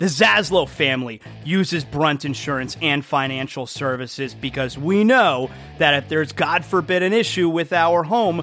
The Zaslow family uses Brunt Insurance and Financial Services because we know that if there's, God forbid, an issue with our home,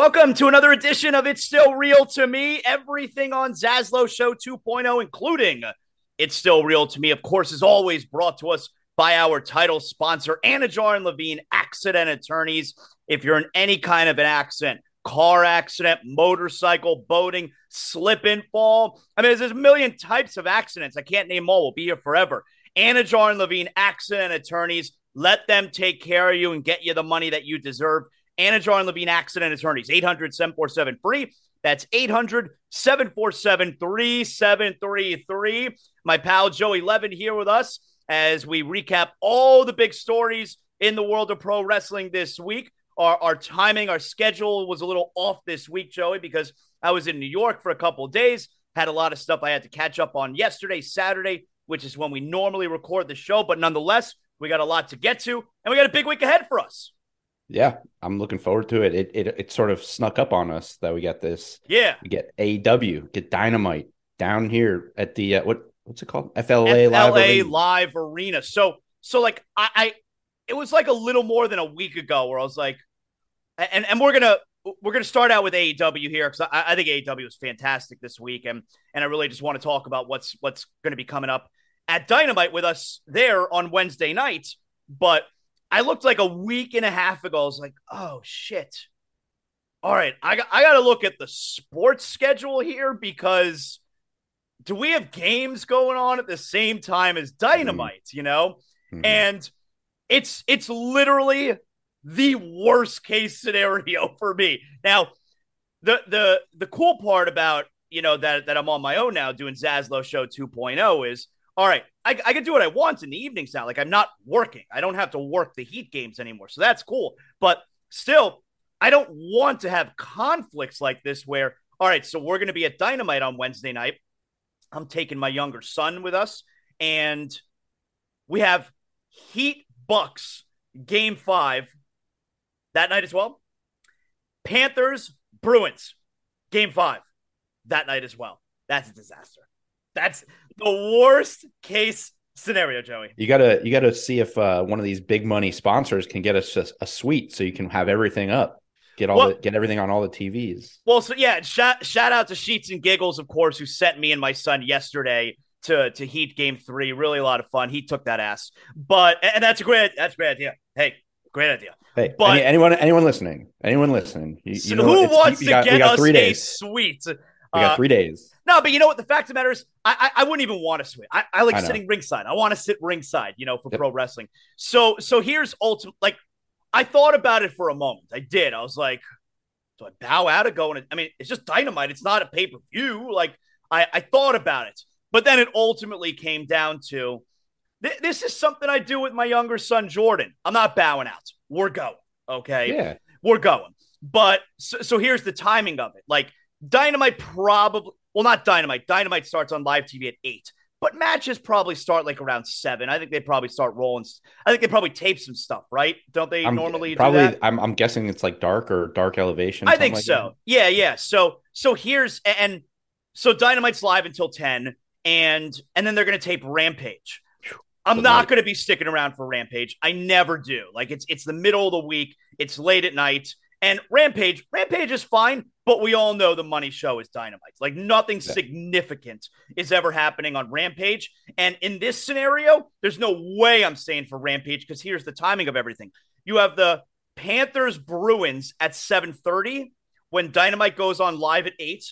Welcome to another edition of It's Still Real to Me. Everything on Zaslow Show 2.0, including It's Still Real to Me, of course, is always brought to us by our title sponsor, Anidjar and Levine Accident Attorneys. If you're in any kind of an accident, car accident, motorcycle, boating, slip and fall. I mean, there's a million types of accidents. I can't name all. We'll be here forever. Anidjar and Levine Accident Attorneys. Let them take care of you and get you the money that you deserve. And Levine Accident Attorneys, 800 747 free. That's 800 747 3733. My pal Joey Levin here with us as we recap all the big stories in the world of pro wrestling this week. Our, our timing, our schedule was a little off this week, Joey, because I was in New York for a couple days, had a lot of stuff I had to catch up on yesterday, Saturday, which is when we normally record the show. But nonetheless, we got a lot to get to, and we got a big week ahead for us. Yeah, I'm looking forward to it. It it it sort of snuck up on us that we got this. Yeah, we get AEW, get Dynamite down here at the uh, what what's it called? FLA, FLA Live Arena. Live Arena. So so like I, I it was like a little more than a week ago where I was like, and and we're gonna we're gonna start out with AEW here because I, I think AEW is fantastic this week, and and I really just want to talk about what's what's going to be coming up at Dynamite with us there on Wednesday night. But I looked like a week and a half ago. I was like, oh shit. All right, I got I got to look at the sports schedule here because do we have games going on at the same time as Dynamite? Mm-hmm. You know, mm-hmm. and it's it's literally the worst case scenario for me. Now, the the the cool part about you know that that I'm on my own now doing Zaslow Show 2.0 is all right. I, I can do what I want in the evenings now. Like I'm not working. I don't have to work the Heat games anymore, so that's cool. But still, I don't want to have conflicts like this where all right, so we're going to be at Dynamite on Wednesday night. I'm taking my younger son with us, and we have Heat Bucks game five that night as well. Panthers, Bruins, game five that night as well. That's a disaster. That's the worst case scenario, Joey. You gotta you gotta see if uh, one of these big money sponsors can get us a, a suite so you can have everything up. Get all well, the, get everything on all the TVs. Well, so yeah, shout shout out to Sheets and Giggles, of course, who sent me and my son yesterday to to Heat Game Three. Really a lot of fun. He took that ass, but and that's a great that's a great idea. Hey, great idea. Hey, but any, anyone anyone listening, anyone listening, you, you know who wants to got, get us days. a suite? We got uh, three days. No, but you know what? The fact of the matter is, I I, I wouldn't even want to switch. I, I like I sitting ringside. I want to sit ringside, you know, for yep. pro wrestling. So so here's ultimate. Like, I thought about it for a moment. I did. I was like, do I bow out of going? I mean, it's just dynamite. It's not a pay per view. Like, I I thought about it, but then it ultimately came down to th- this is something I do with my younger son Jordan. I'm not bowing out. We're going. Okay. Yeah. We're going. But so, so here's the timing of it. Like Dynamite probably well, not Dynamite. Dynamite starts on live TV at eight, but matches probably start like around seven. I think they probably start rolling. I think they probably tape some stuff, right? Don't they I'm, normally probably? I'm, I'm guessing it's like dark or dark elevation. I think like so. That. Yeah, yeah. So so here's and so Dynamite's live until ten, and and then they're gonna tape Rampage. I'm not going to be sticking around for Rampage. I never do. Like it's it's the middle of the week. It's late at night. And Rampage, Rampage is fine, but we all know the money show is dynamite. Like nothing yeah. significant is ever happening on Rampage. And in this scenario, there's no way I'm staying for Rampage because here's the timing of everything. You have the Panthers Bruins at 7:30 when Dynamite goes on live at 8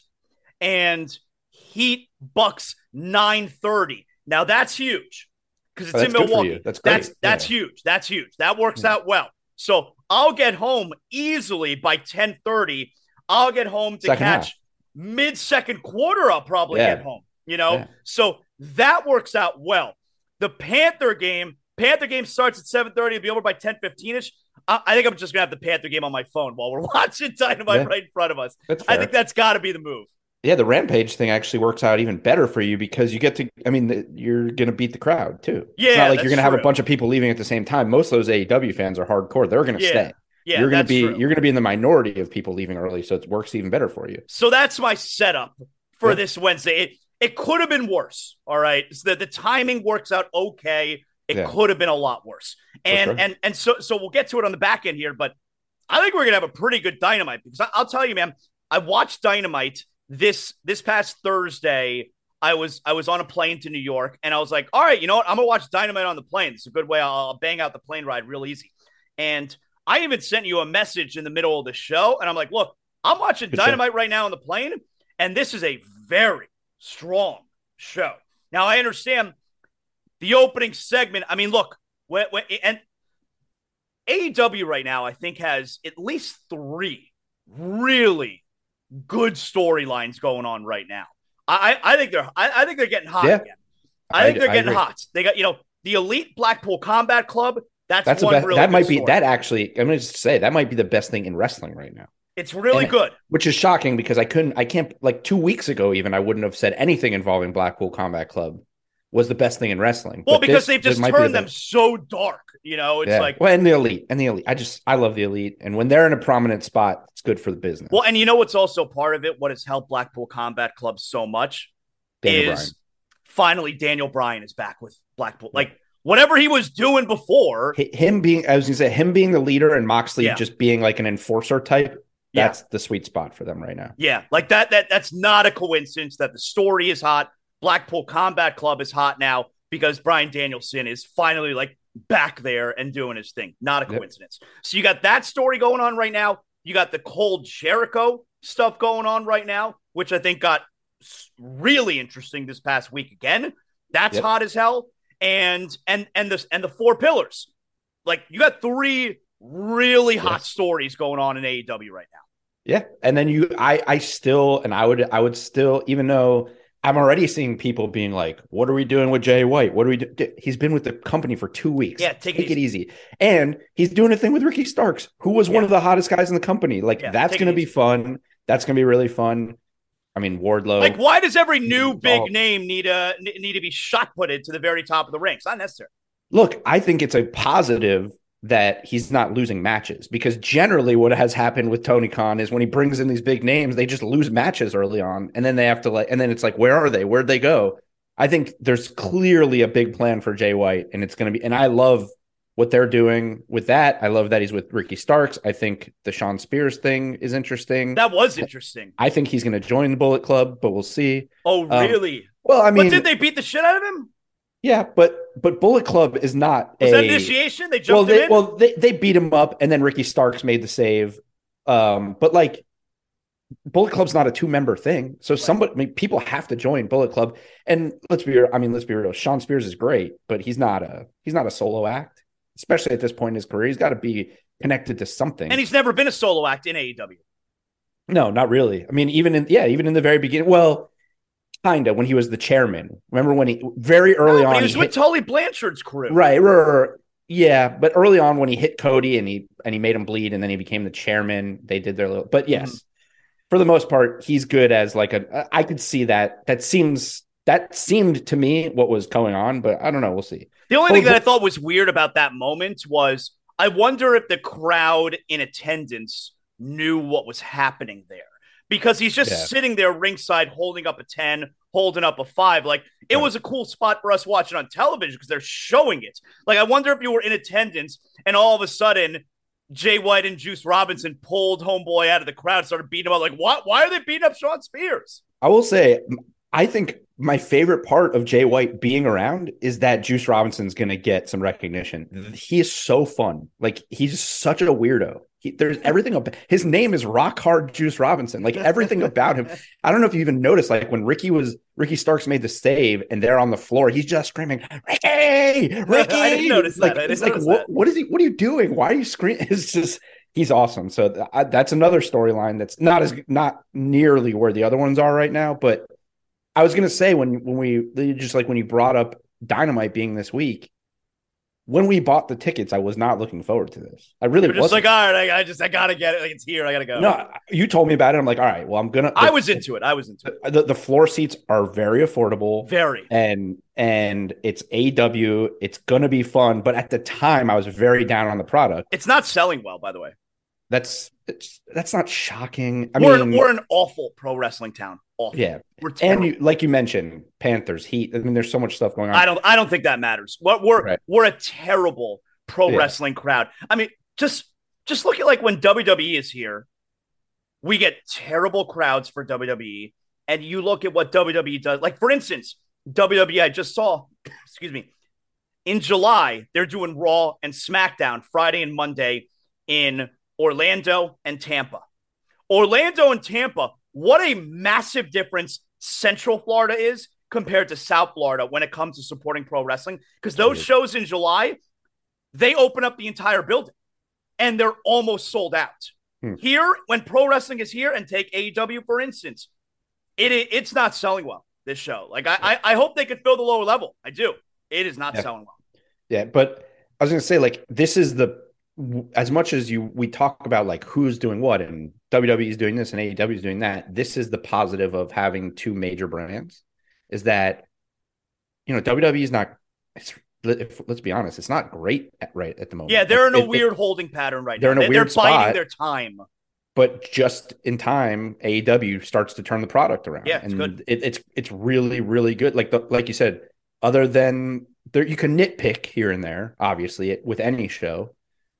and Heat Bucks 9:30. Now that's huge because it's oh, in Milwaukee. That's great. That's that's yeah. huge. That's huge. That works yeah. out well. So I'll get home easily by 1030. I'll get home to second catch mid second quarter. I'll probably yeah. get home, you know? Yeah. So that works out well. The Panther game, Panther game starts at 730. It'll be over by 10 15 ish. I, I, think I'm just going to have the Panther game on my phone while we're watching Dynamite yeah. right in front of us. I think that's got to be the move yeah, the rampage thing actually works out even better for you because you get to. I mean, you're going to beat the crowd too. Yeah, it's not like you're going to have a bunch of people leaving at the same time. Most of those AEW fans are hardcore. They're going to yeah. stay. Yeah, you're going to be true. you're going to be in the minority of people leaving early, so it works even better for you. So that's my setup for Yeah. this Wednesday. It, it could have been worse. All right. So the, the timing works out okay. It Yeah. could have been a lot worse. And sure. and and so so we'll get to it on the back end here, but I think we're gonna have a pretty good dynamite because I, I'll tell you, man, I watched Dynamite this this past Thursday. I was I was on a plane to New York and I was like, all right, you know what? I'm gonna watch Dynamite on the plane. It's a good way. I'll, I'll bang out the plane ride real easy. And I even sent you a message in the middle of the show, and I'm like, look, I'm watching Good show. Dynamite right now on the plane, and this is a very strong show. Now I understand the opening segment. I mean, look, when, when, and AEW right now, I think has at least three really good storylines going on right now. I, I I think they're I, I think they're getting hot Yeah. again. I, I- think they're getting hot. They got you know the elite Blackpool Combat Club. That's That's one best. really that might be story. that actually. I'm going to say that might be the best thing in wrestling right now. It's really and- good. which is shocking because I couldn't, I can't, like two weeks ago, even I wouldn't have said anything involving Blackpool Combat Club was the best thing in wrestling. Well, But because this- they've just be turned them so dark. You know, it's Yeah. like well, and the elite, and the elite. I just, I love the elite, and when they're in a prominent spot, it's good for the business. well, and you know what's also part of it. What has helped Blackpool Combat Club so much Daniel is Bryan. finally Daniel Bryan is back with Blackpool. Like whatever he was doing before, him being, I was going to say, him being the leader and Moxley Yeah. just being like an enforcer type. Yeah. That's the sweet spot for them right now. Yeah, like that that that's not a coincidence that the story is hot. Blackpool Combat Club is hot now because Bryan Danielson is finally like back there and doing his thing. Not a Yep. coincidence. So you got that story going on right now. You got the Cole Jericho stuff going on right now, which I think got really interesting this past week again. That's Yep. hot as hell. And and and this and the four pillars. Like you got three really hot Yes. stories going on in AEW right now. Yeah, and then you, I, I still, and I would, I would still, even though I'm already seeing people being like, "What are we doing with Jay White? What are we do?" He's been with the company for two weeks. Yeah, take it it easy. And he's doing a thing with Ricky Starks, who was one of the hottest guys in the company. Like Yeah, that's going to be fun. That's going to be really fun. I mean, Wardlow. Like, why does every new big all- name need a need to be shot putted to the very top of the ranks? Not necessary. Look, I think it's a positive that he's not losing matches because generally what has happened with Tony Khan is when he brings in these big names, they just lose matches early on and then they have to like and then it's like where are they? Where'd they go? I think there's clearly a big plan for Jay White and it's going to be and I love what they're doing with that. I love that he's with Ricky Starks. I think the Shawn Spears thing is interesting. That was interesting. I think he's going to join the Bullet Club, but we'll see. Oh, Um, really? Well, I mean, but did they beat the shit out of him? yeah, but but Bullet Club is not Was a that initiation? They well, jumped him they, in. well, they, they beat him up, and then Ricky Starks made the save. Um, but like, Bullet Club's not a two member thing, so somebody, I mean, people have to join Bullet Club. And let's be, I mean, let's be real. Shawn Spears is great, but he's not a he's not a solo act, especially at this point in his career. He's got to be connected to something. and he's never been a solo act in AEW. no, not really. I mean, even in yeah, even in the very beginning. Well, kinda when he was the chairman. Remember when he very early No, on he was he with hit- Tully Blanchard's crew. Right, right, right, right. Yeah, but early on when he hit Cody and he and he made him bleed, and then he became the chairman. They did their little, but yes, Mm-hmm. for the most part, he's good as like a. I could see that. That seems that seemed to me what was going on, but I don't know. We'll see. The only Oh, thing that I thought was weird about that moment was I wonder if the crowd in attendance knew what was happening there because he's just Yeah. sitting there ringside holding up a 10, holding up a 5. Like it Right. was a cool spot for us watching on television because they're showing it. Like I wonder if you were in attendance and all of a sudden Jay White and Juice Robinson pulled homeboy out of the crowd, started beating him up. Like, what? Why are they beating up Shawn Spears? I will say, I think my favorite part of Jay White being around is that Juice Robinson's going to get some recognition. He is so fun. Like he's such a weirdo. He, there's everything about his name is Rock Hard Juice Robinson. Like everything about him. I don't know if you even noticed. Like when Ricky was Ricky Starks made the save and they're on the floor, he's just screaming, "Ricky, Ricky!" I didn't notice that. Like, it's like, what, what is he? What are you doing? Why are you screaming? It's just he's awesome. So th- I, that's another storyline that's not as not nearly where the other ones are right now. But I was gonna say when when we just like when you brought up Dynamite being this week, when we bought the tickets, I was not looking forward to this. I really just wasn't. like, all right, I, I just, I gotta get it. Like, it's here. I gotta go. no, you told me about it. I'm like, all right, well, I'm gonna. I was into it. I was into it. the, the floor seats are very affordable Very. and and it's AW. It's gonna be fun. But at the time, I was very down on the product. It's not selling well, by the way. That's it's, that's not shocking. I we're, mean, we're an awful pro wrestling town. Awful. Yeah, and you, like you mentioned, Panthers, Heat. I mean, there's so much stuff going on. I don't. I don't think that matters. What we're Right. we're a terrible pro Yeah. wrestling crowd. I mean, just just look at like when WWE is here, we get terrible crowds for WWE, and you look at what WWE does. Like for instance, WWE. I just saw. Excuse me. In July, they're doing Raw and SmackDown Friday and Monday in Orlando and Tampa. Orlando and Tampa, what a massive difference Central Florida is compared to South Florida when it comes to supporting pro wrestling. Because those shows in July, they open up the entire building and they're almost sold out. Hmm. Here, when pro wrestling is here, and take AEW for instance, it, it- it's not selling well. This show, like I, I, I hope they could fill the lower level. I do. It is not Yeah. selling well. Yeah, but I was going to say like this is the as much as you we talk about like who's doing what and WWE is doing this and AEW is doing that. This is the positive of having two major brands is that you know WWE is not. It's, if, let's be honest, it's not great at, right at the moment. Yeah, they're in a It- it- weird holding pattern right they're now. in a They- weird they're biding their time. but just in time, AEW starts to turn the product around. Yeah, it's and good. It, it's it's really really good. Like the, like you said, other than there, you can nitpick here and there, obviously with any show,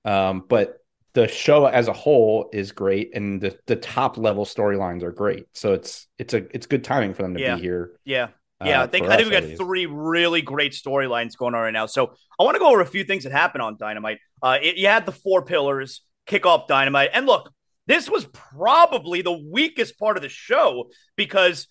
um, but the show as a whole is great, and the the top level storylines are great. So it's it's a it's good timing for them to Yeah. be here. Yeah. Yeah, uh, I think I think we got three really great storylines going on right now. So I want to go over a few things that happened on Dynamite. Uh, it, you had the four pillars kick off Dynamite, and look, this was probably the weakest part of the show because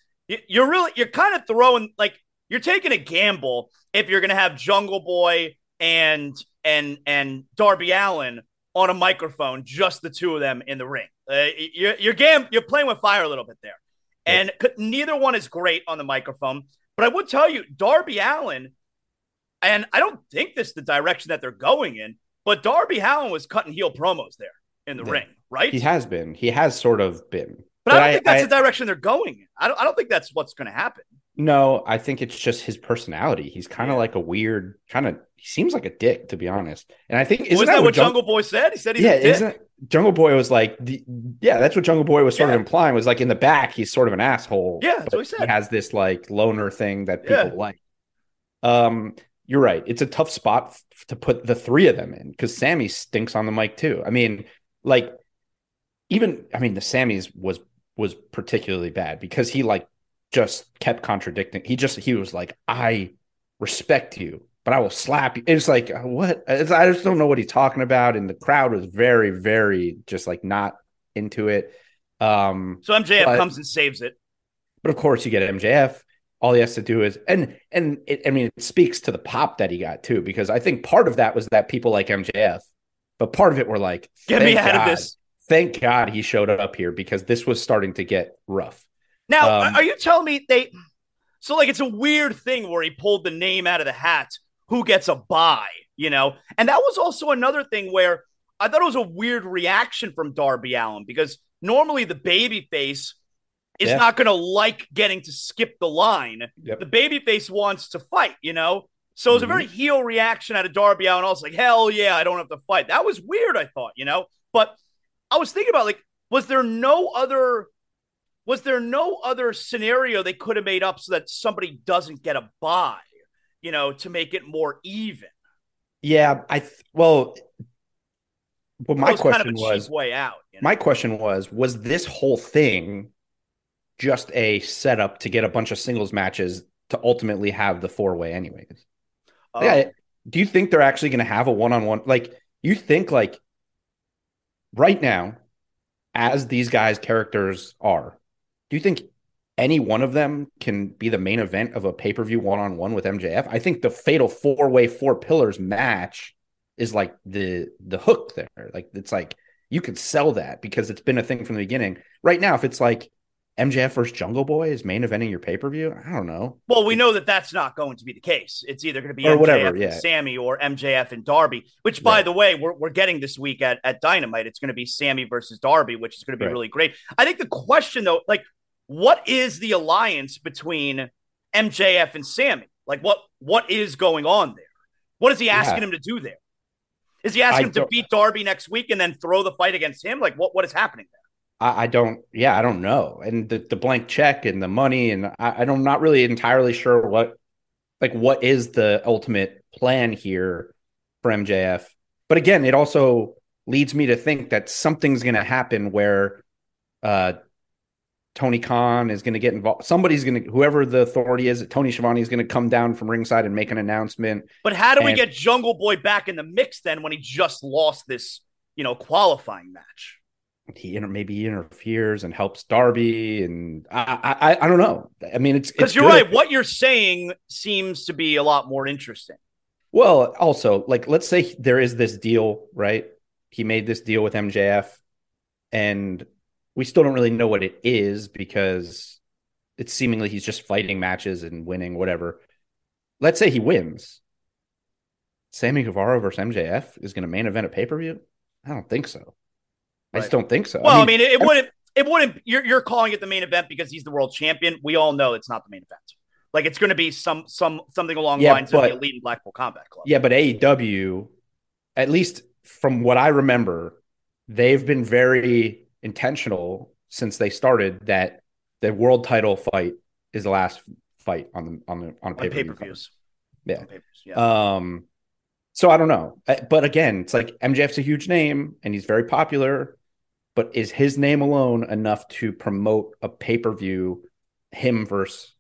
you're really you're kind of throwing like you're taking a gamble if you're going to have Jungle Boy and and and Darby Allin on a microphone, just the two of them in the ring. Uh, you're you're gam- you're playing with fire a little bit there. And c- neither one is great on the microphone. But I would tell you, Darby Allin, and I don't think this is the direction that they're going in, but Darby Allin was cutting heel promos there in the Yeah. ring, right? He has been. He has sort of been. but I don't think that's the direction they're going in. I don't, I don't think that's what's going to happen. No, I think it's just his personality. He's kind of Yeah. like a weird kind of. He seems like a dick, to be honest. And I think isn't Wasn't that what Jung- Jungle Boy said? He said he's yeah, a dick. isn't Jungle Boy was like the yeah, that's what Jungle Boy was sort Yeah. of implying was like in the back he's sort of an asshole. Yeah, that's what he said. has this like loner thing that people Yeah. like. Um, you're right. It's a tough spot f- to put the three of them in because Sammy stinks on the mic too. I mean, like even I mean the Sammy's was was particularly bad because he like just kept contradicting. He just he was like, I respect you, but I will slap you. It's like uh, what? It's, I just don't know what he's talking about, and the crowd was very, very just like not into it. Um, so MJF but- comes and saves it. but of course, you get MJF. All he has to do is and and it, I mean, it speaks to the pop that he got too, because I think part of that was that people like MJF, but part of it were like, Get me "Thank out of this. Thank God he showed up here because this was starting to get rough. Now, Um, are you telling me they? So like, it's a weird thing where he pulled the name out of the hat. Who gets a buy? You know, and that was also another thing where I thought it was a weird reaction from Darby Allin because normally the baby face is Yeah. not going to like getting to skip the line. Yep. The baby face wants to fight. You know. So it was a very heel reaction out of Darby Allin. I was like, hell yeah, I don't have to fight. That was weird, I thought, you know? But I was thinking about like, was there no other was there no other scenario they could have made up so that somebody doesn't get a buy, you know, to make it more even? Yeah, I th- well, well, my was question kind of was way out. you know? my question was was this whole thing just a setup to get a bunch of singles matches to ultimately have the four way anyways? Um, yeah. Do you think they're actually going to have a one on one? Like, you think like right now, as these guys' characters are, do you think any one of them can be the main event of a pay per view one on one with MJF? I think the fatal four way four pillars match is like the the hook there. Like it's like you could sell that because it's been a thing from the beginning. Right now, if it's like MJF versus Jungle Boy is main eventing your pay per view, I don't know. Well, we know that that's not going to be the case. It's either going to be Or MJF whatever, and. Sammy or MJF and Darby, which, by Right. the way, we're, we're getting this week at, at Dynamite. It's going to be Sammy versus Darby, which is going to be Right. really great. I think the question, though, like, what is the alliance between MJF and Sammy? Like, what what is going on there? What is he asking Yeah. him to do there? Is he asking I him to beat Darby next week and then throw the fight against him? Like, what what is happening there? I, I don't. Yeah, I don't know. And the, the blank check and the money, and I, I'm not really entirely sure what, like, what is the ultimate plan here for MJF. But again, it also leads me to think that something's going to happen where uh, Tony Khan is going to get involved. Somebody's going to, whoever the authority is, Tony Schiavone is going to come down from ringside and make an announcement. But how do we get Jungle Boy back in the mix then when he just lost this, you know, qualifying match? He inter- maybe he interferes and helps Darby, and I, I, I don't know. I mean, it's Because you're good. right. What you're saying seems to be a lot more interesting. Well, also, like, let's say there is this deal, right? He made this deal with MJF, and we still don't really know what it is because it's seemingly he's just fighting matches and winning, whatever. Let's say he wins. Sammy Guevara versus MJF is going to main event a pay per view? I don't think so. I just don't think so. Well, I mean, it, it wouldn't. It wouldn't. You're you're calling it the main event because he's the world champion. We all know it's not the main event. Like it's going to be some some something along the Yeah, lines of the Elite and Blackpool Combat Club. Yeah, but AEW, at least from what I remember, they've been very intentional since they started that the world title fight is the last fight on the on the on a on pay per views. Yeah. Yeah. Um, so I don't know, but again, it's like MJF's a huge name and he's very popular, but is his name alone enough to promote a pay per view, him versus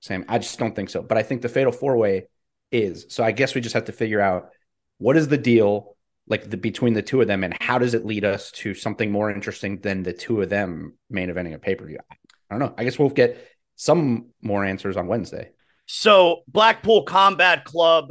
Sam? I just don't think so. But I think the Fatal Four Way is. So I guess we just have to figure out what is the deal like the between the two of them, and how does it lead us to something more interesting than the two of them main eventing a pay per view? I don't know. I guess we'll get some more answers on Wednesday. So Blackpool Combat Club,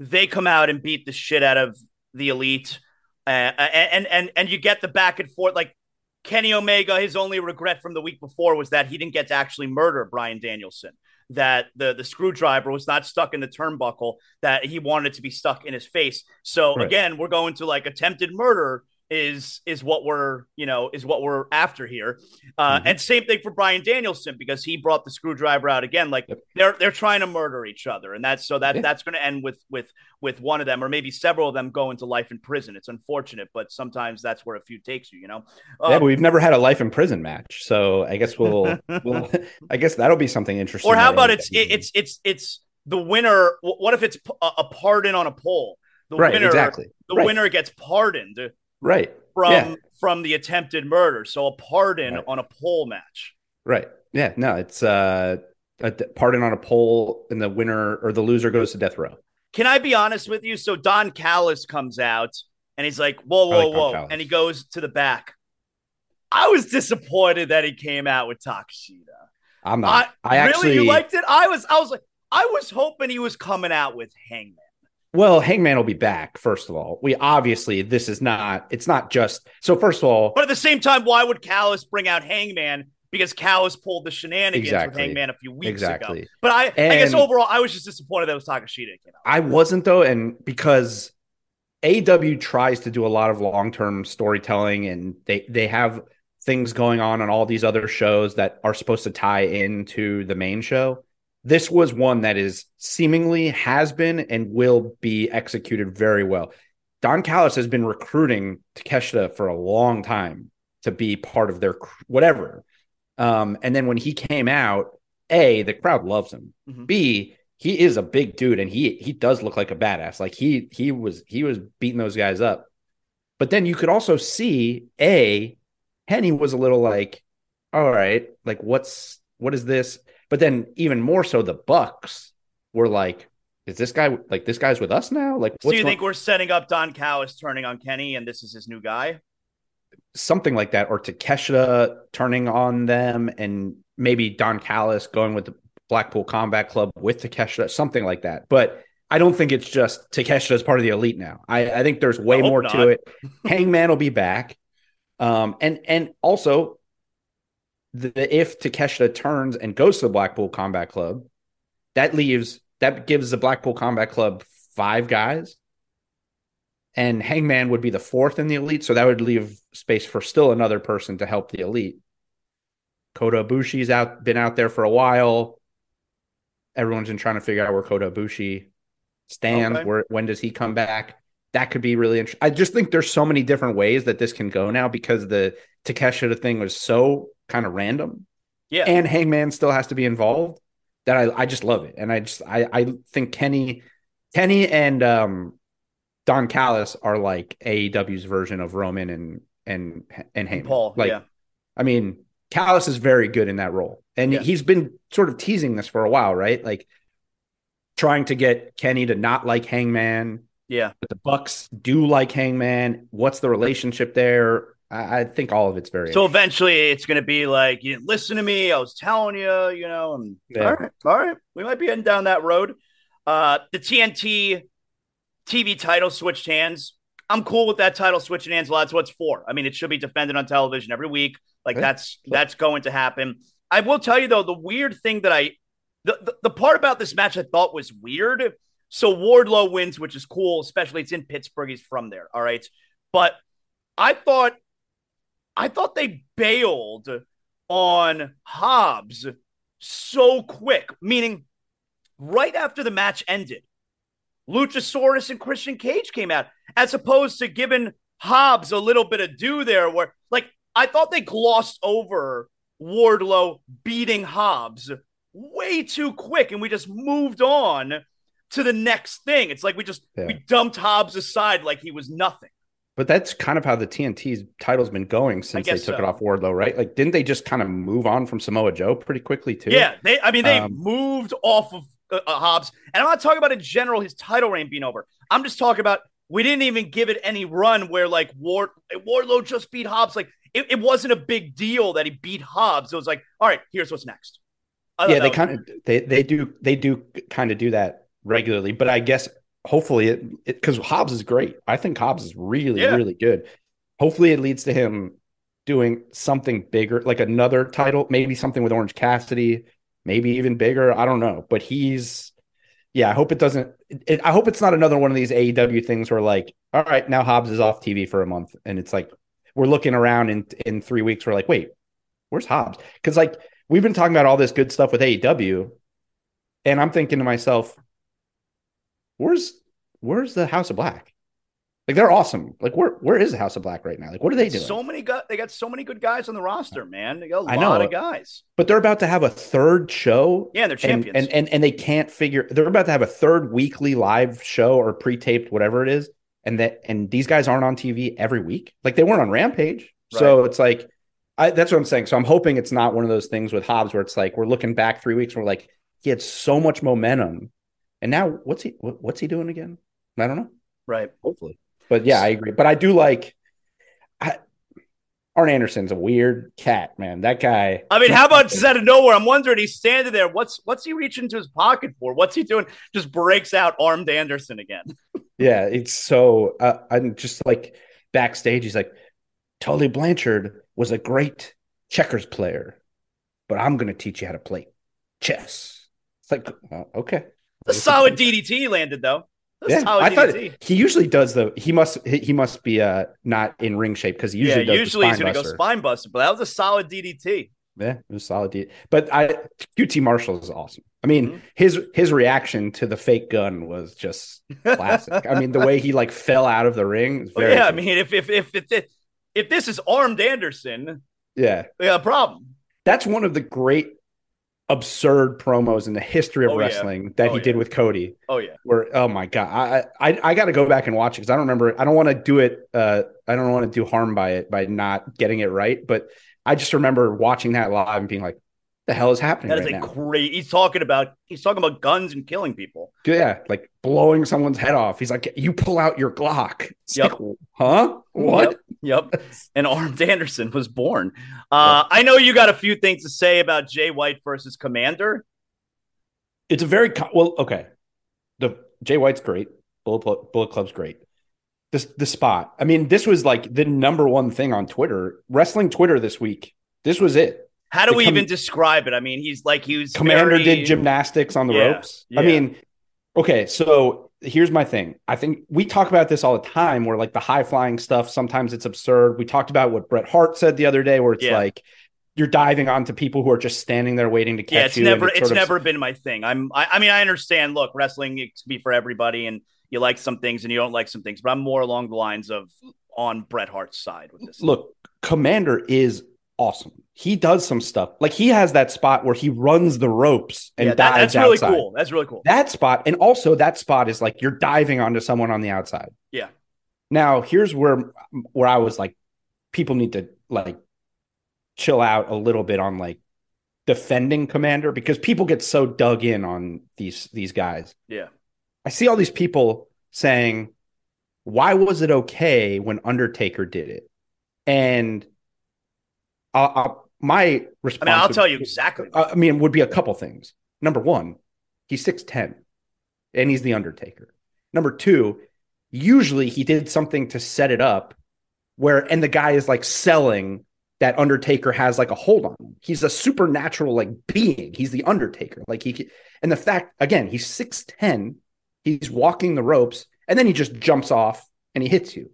they come out and beat the shit out of the elite, uh, and and and you get the back and forth. Like Kenny Omega, his only regret from the week before was that he didn't get to actually murder Bryan Danielson. That the the screwdriver was not stuck in the turnbuckle. That he wanted to be stuck in his face. So Right. again, we're going to like attempted murder is is what we're you know is what we're after here. Uh, Mhm. And same thing for Bryan Danielson because he brought the screwdriver out again. Like Yep. they're they're trying to murder each other, and that's so that Yeah. that's going to end with with with one of them or maybe several of them going to life in prison. It's unfortunate, but sometimes that's where a few takes you. You know. yeah, Um, but we've never had a life in prison match, so I guess we'll, we'll I guess that'll be something interesting. or how about it's it, it's it's it's the winner? wh- What if it's a pardon on a pole? The right, winner, exactly, the right, winner gets pardoned right, from Yeah. from the attempted murder. So a pardon Right. on a pole match. right. Yeah, no, it's uh, a pardon on a pole, and the winner or the loser goes to death row. Can I be honest with you? So Don Callis comes out and he's like, "Whoa, whoa, like whoa!" And he goes to the back. I was disappointed that he came out with Takeshita. I'm not. I, really, actually you liked it? I was, I was like, I was hoping he was coming out with Hangman. Well, Hangman will be back. First of all, we obviously this is not. It's not just. So first of all, But at the same time, why would Callis bring out Hangman? Because Callis pulled the shenanigans with Hangman a few weeks Exactly. ago. But I, I guess overall, I was just disappointed that it was Takeshita. I wasn't though, and because AW tries to do a lot of long term storytelling, and they they have things going on on all these other shows that are supposed to tie into the main show. This was one that is seemingly has been and will be executed very well. Don Callis has been recruiting Takeshita for a long time to be part of their whatever. Um, and then when he came out, A, the crowd loves him. Mhm. B, he is a big dude and he he does look like a badass. Like he he was he was beating those guys up. But then you could also see A, Henny was a little like, all right, like what's what is this? But then even more so, the Bucks were like, is this guy like this guy's with us now? Like So what's you going- think we're setting up Don Callis turning on Kenny, and this is his new guy? something like that, or Takeshita turning on them, and maybe Don Callis going with the Blackpool Combat Club with Takeshita, something like that. But I don't think it's just Takeshita as part of the elite now. I, I think there's way more not. to it. Hangman will be back, um, and and also the, if Takeshita turns and goes to the Blackpool Combat Club, that leaves that gives the Blackpool Combat Club five guys and Hangman would be the fourth in the elite, so that would leave space for still another person to help the elite. Kota Ibushi's out, been out there for a while. Everyone's been trying to figure out where Kota Ibushi stands. Okay. Where when does he come back? that could be really interesting. I just think there's so many different ways that this can go now because the Takeshita thing was so kind of random. Yeah. And Hangman still has to be involved. That I, I just love it. And I just I I think Kenny Kenny and um Don Callis are like AEW's version of Roman and and and Heyman. Paul, like yeah. I mean, Callis is very good in that role. And Yeah. he's been sort of teasing this for a while, right? Like trying to get Kenny to not like Hangman, Yeah. but the Bucks do like Hangman. What's the relationship there? I, I think all of it's very So eventually it's going to be like, you didn't listen to me. I was telling you, you know, and Yeah. all right, all right. We might be heading down that road. Uh, the TNT TV title switched hands. I'm cool with that title switching hands. Well, that's what it's for. I mean, it should be defended on television every week. Like Yeah. that's that's going to happen. I will tell you though, the weird thing that I the, the the part about this match I thought was weird. So Wardlow wins, which is cool, especially it's in Pittsburgh. He's from there. All right. But I thought I thought they bailed on Hobbs so quick, meaning right after the match ended, Luchasaurus and Christian Cage came out, as opposed to giving Hobbs a little bit of due there, where like I thought they glossed over Wardlow beating Hobbs way too quick, and we just moved on to the next thing. It's like we just Yeah. we dumped Hobbs aside like he was nothing. But that's kind of how the TNT's title's been going since they took so. it off Wardlow, right? Like, didn't they just kind of move on from Samoa Joe pretty quickly too? Yeah, they. I mean, they Um, moved off of uh, uh, Hobbs, and I'm not talking about in general his title reign being over. I'm just talking about we didn't even give it any run where like Ward Wardlow just beat Hobbs. Like it, it wasn't a big deal that he beat Hobbs. It was like, all right, here's what's next. Yeah, they kind of they they do they do kind of do that regularly. But I guess hopefully it because Hobbs is great. I think Hobbs is really Yeah. really good. Hopefully it leads to him doing something bigger, like another title, maybe something with Orange Cassidy, maybe even bigger. I don't know, but he's yeah. I hope it doesn't. It, I hope it's not another one of these AEW things where like, all right, now Hobbs is off TV for a month, and it's like we're looking around in in three weeks. We're like, wait, where's Hobbs? Because like we've been talking about all this good stuff with AEW, and I'm thinking to myself, where's where's the House of Black? Like they're awesome. Like where where is the House of Black right now? Like what are they doing? so many guys. They got so many good guys on the roster, man. They got a I lot know. of guys. but they're about to have a third show. Yeah, they're and, champions. and and and they can't figure. They're about to have a third weekly live show or pre-taped, whatever it is, and that and these guys aren't on TV every week. Like they weren't on Rampage, so it's like I, that's what I'm saying. So I'm hoping it's not one of those things with Hobbs where it's like we're looking back three weeks. And we're like he had so much momentum, and now what's he what, what's he doing again? I don't know. right. Hopefully, but yeah, I agree. But I do like. I, Arn Anderson's a weird cat, man. That guy. I mean, how about just out of nowhere? I'm wondering. He's standing there. What's what's he reaching into his pocket for? What's he doing? Just breaks out armed Anderson again. Yeah, it's so. Uh, I'm just like backstage. He's like, Tully Blanchard was a great checkers player, but I'm going to teach you how to play chess. It's like, uh, okay. A solid DDT he landed though. Yeah, I thought DDT. he usually does the. He must. He must be uh not in ring shape because he usually yeah, does usually the he's gonna go buster. spine buster, but that was a solid DDT. Yeah, it was solid. D- But I QT Marshall is awesome. I mean, Mhm. his his reaction to the fake gun was just classic. I mean, the way he like fell out of the ring. is Well, very yeah, I mean, if if if if, if this is armed Anderson, yeah. yeah, problem. That's one of the great absurd promos in the history of Oh, yeah. wrestling that Oh, he yeah. did with Cody. Oh yeah, Where oh my god, I I I got to go back and watch it because I don't remember. I don't want to do it. Uh, I don't want to do harm by it by not getting it right. But I just remember watching that live and being like, "The hell is happening that is right a now?" great. He's talking about he's talking about guns and killing people. Yeah, like blowing someone's head off. He's like, "You pull out your Glock." It's Yep. like, huh? What? Yep. Yep. And armed Anderson was born. Uh, I know you got a few things to say about Jay White versus Komander. It's a very co- well. Okay, the Jay White's great. Bullet Bullet Club's great. This the spot. I mean, this was like the number one thing on Twitter, wrestling Twitter this week. This was it. How do we com- even describe it? I mean, he's like he was Komander very- did gymnastics on the Yeah, ropes. yeah. I mean, okay, so here's my thing. I think we talk about this all the time where like the high flying stuff, sometimes it's absurd. We talked about what Bret Hart said the other day, where it's Yeah. like, you're diving onto people who are just standing there waiting to catch yeah, it's you. never it's sort of- never been my thing. I'm I, I mean I understand. Look, wrestling it can be for everybody, and you like some things and you don't like some things. But I'm more along the lines of on Bret Hart's side with this. look. Komander is awesome. He does some stuff like he has that spot where he runs the ropes and yeah, that, dives that's really outside. cool. That's really cool. That spot, and also that spot is like you're diving onto someone on the outside. Yeah. Now here's where where I was like, people need to like chill out a little bit on like defending Komander because people get so dug in on these these guys. yeah, I see all these people saying, "Why was it okay when Undertaker did it?" And uh, uh, my I response, mean I'll would- tell you exactly. uh, I mean, would be a couple things. Number one, he's six ten, and he's the Undertaker. Number two, usually he did something to set it up, where and the guy is like selling that Undertaker has like a hold on him. He's a supernatural like being. He's the Undertaker. Like he and the fact again, he's six ten. He's walking the ropes, and then he just jumps off and he hits you.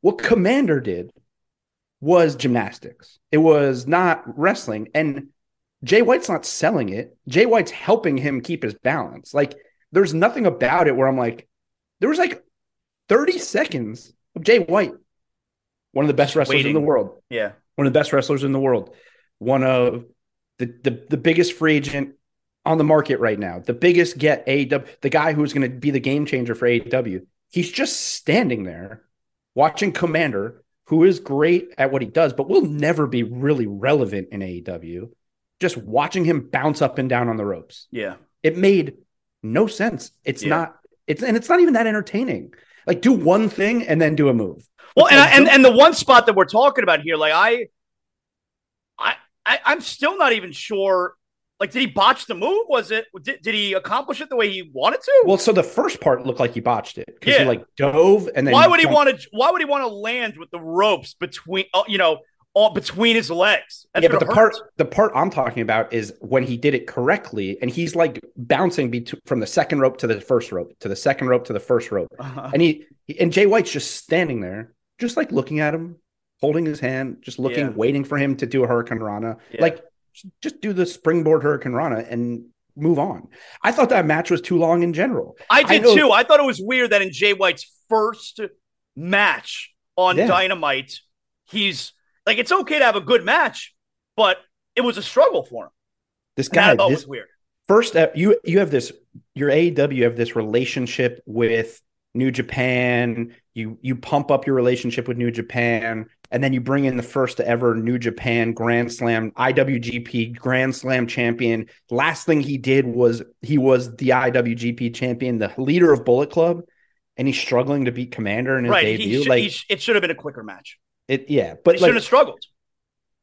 What Komander did was gymnastics. It was not wrestling. And Jay White's not selling it. Jay White's helping him keep his balance. Like there's nothing about it where I'm like, there was like 30 seconds of Jay White, one of the best wrestlers in the world, yeah, one of the best wrestlers in the world, one of the the, the biggest free agent on the market right now, the biggest get AEW, the guy who's going to be the game changer for AEW. He's just standing there watching Komander, who is great at what he does, but will never be really relevant in AEW. Just watching him bounce up and down on the ropes. yeah. It made no sense. It's Yeah. not. It's and it's not even that entertaining. Like do one thing and then do a move. Well, It's and, like, I, and and the one spot that we're talking about here, like I, I, I I'm still not even sure. Like, did he botch the move? Was it? Did, did he accomplish it the way he wanted to? well, so the first part looked like he botched it because Yeah. he like dove and then why would he jumped. want to? Why would he want to land with the ropes between? Uh, you know, all between his legs? That's yeah, but the part the part I'm talking about is when he did it correctly, and he's like bouncing between from the second rope to the first rope to the second rope to the first rope, Uh-huh. and he and Jay White's just standing there, just like looking at him, holding his hand, just looking, Yeah. waiting for him to do a Hurricanrana, Yeah. like just do the springboard Hurricanrana and move on. I thought that match was too long in general. I did know- too. I thought it was weird that in Jay White's first match on Yeah. Dynamite, he's like, it's okay to have a good match, but it was a struggle for him. This guy, I this, was weird. first uh, you you have this your AEW have this relationship with New Japan. You you pump up your relationship with New Japan, and then you bring in the first ever New Japan Grand Slam IWGP Grand Slam champion. Last thing he did was he was the IWGP champion, the leader of Bullet Club, and he's struggling to beat Komander in his Right. Debut. should- like sh- it should have been a quicker match. it, yeah, But he like shouldn't have struggled.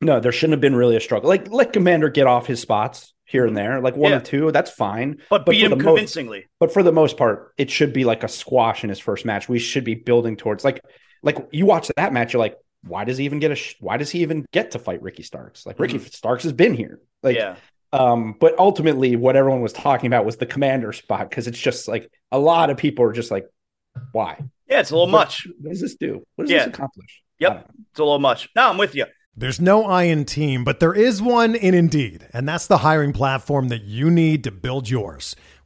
no, there shouldn't have been really a struggle. Like let Komander get off his spots here and there, like one Yeah. or two. That's fine. But, but beat him most- convincingly. But for the most part, it should be like a squash in his first match. We should be building towards like like you watch that match, you're like, why does he even get a sh- why does he even get to fight Ricky Starks? Like Ricky Starks has been here. Like yeah. um, but ultimately what everyone was talking about was the Komander spot because it's just like a lot of people are just like, why? Yeah, it's a little much. What does this do? What does Yeah. this accomplish? Yep. I don't know. It's a little much. No, I'm with you. There's no I in team, but there is one in Indeed, and that's the hiring platform that you need to build yours.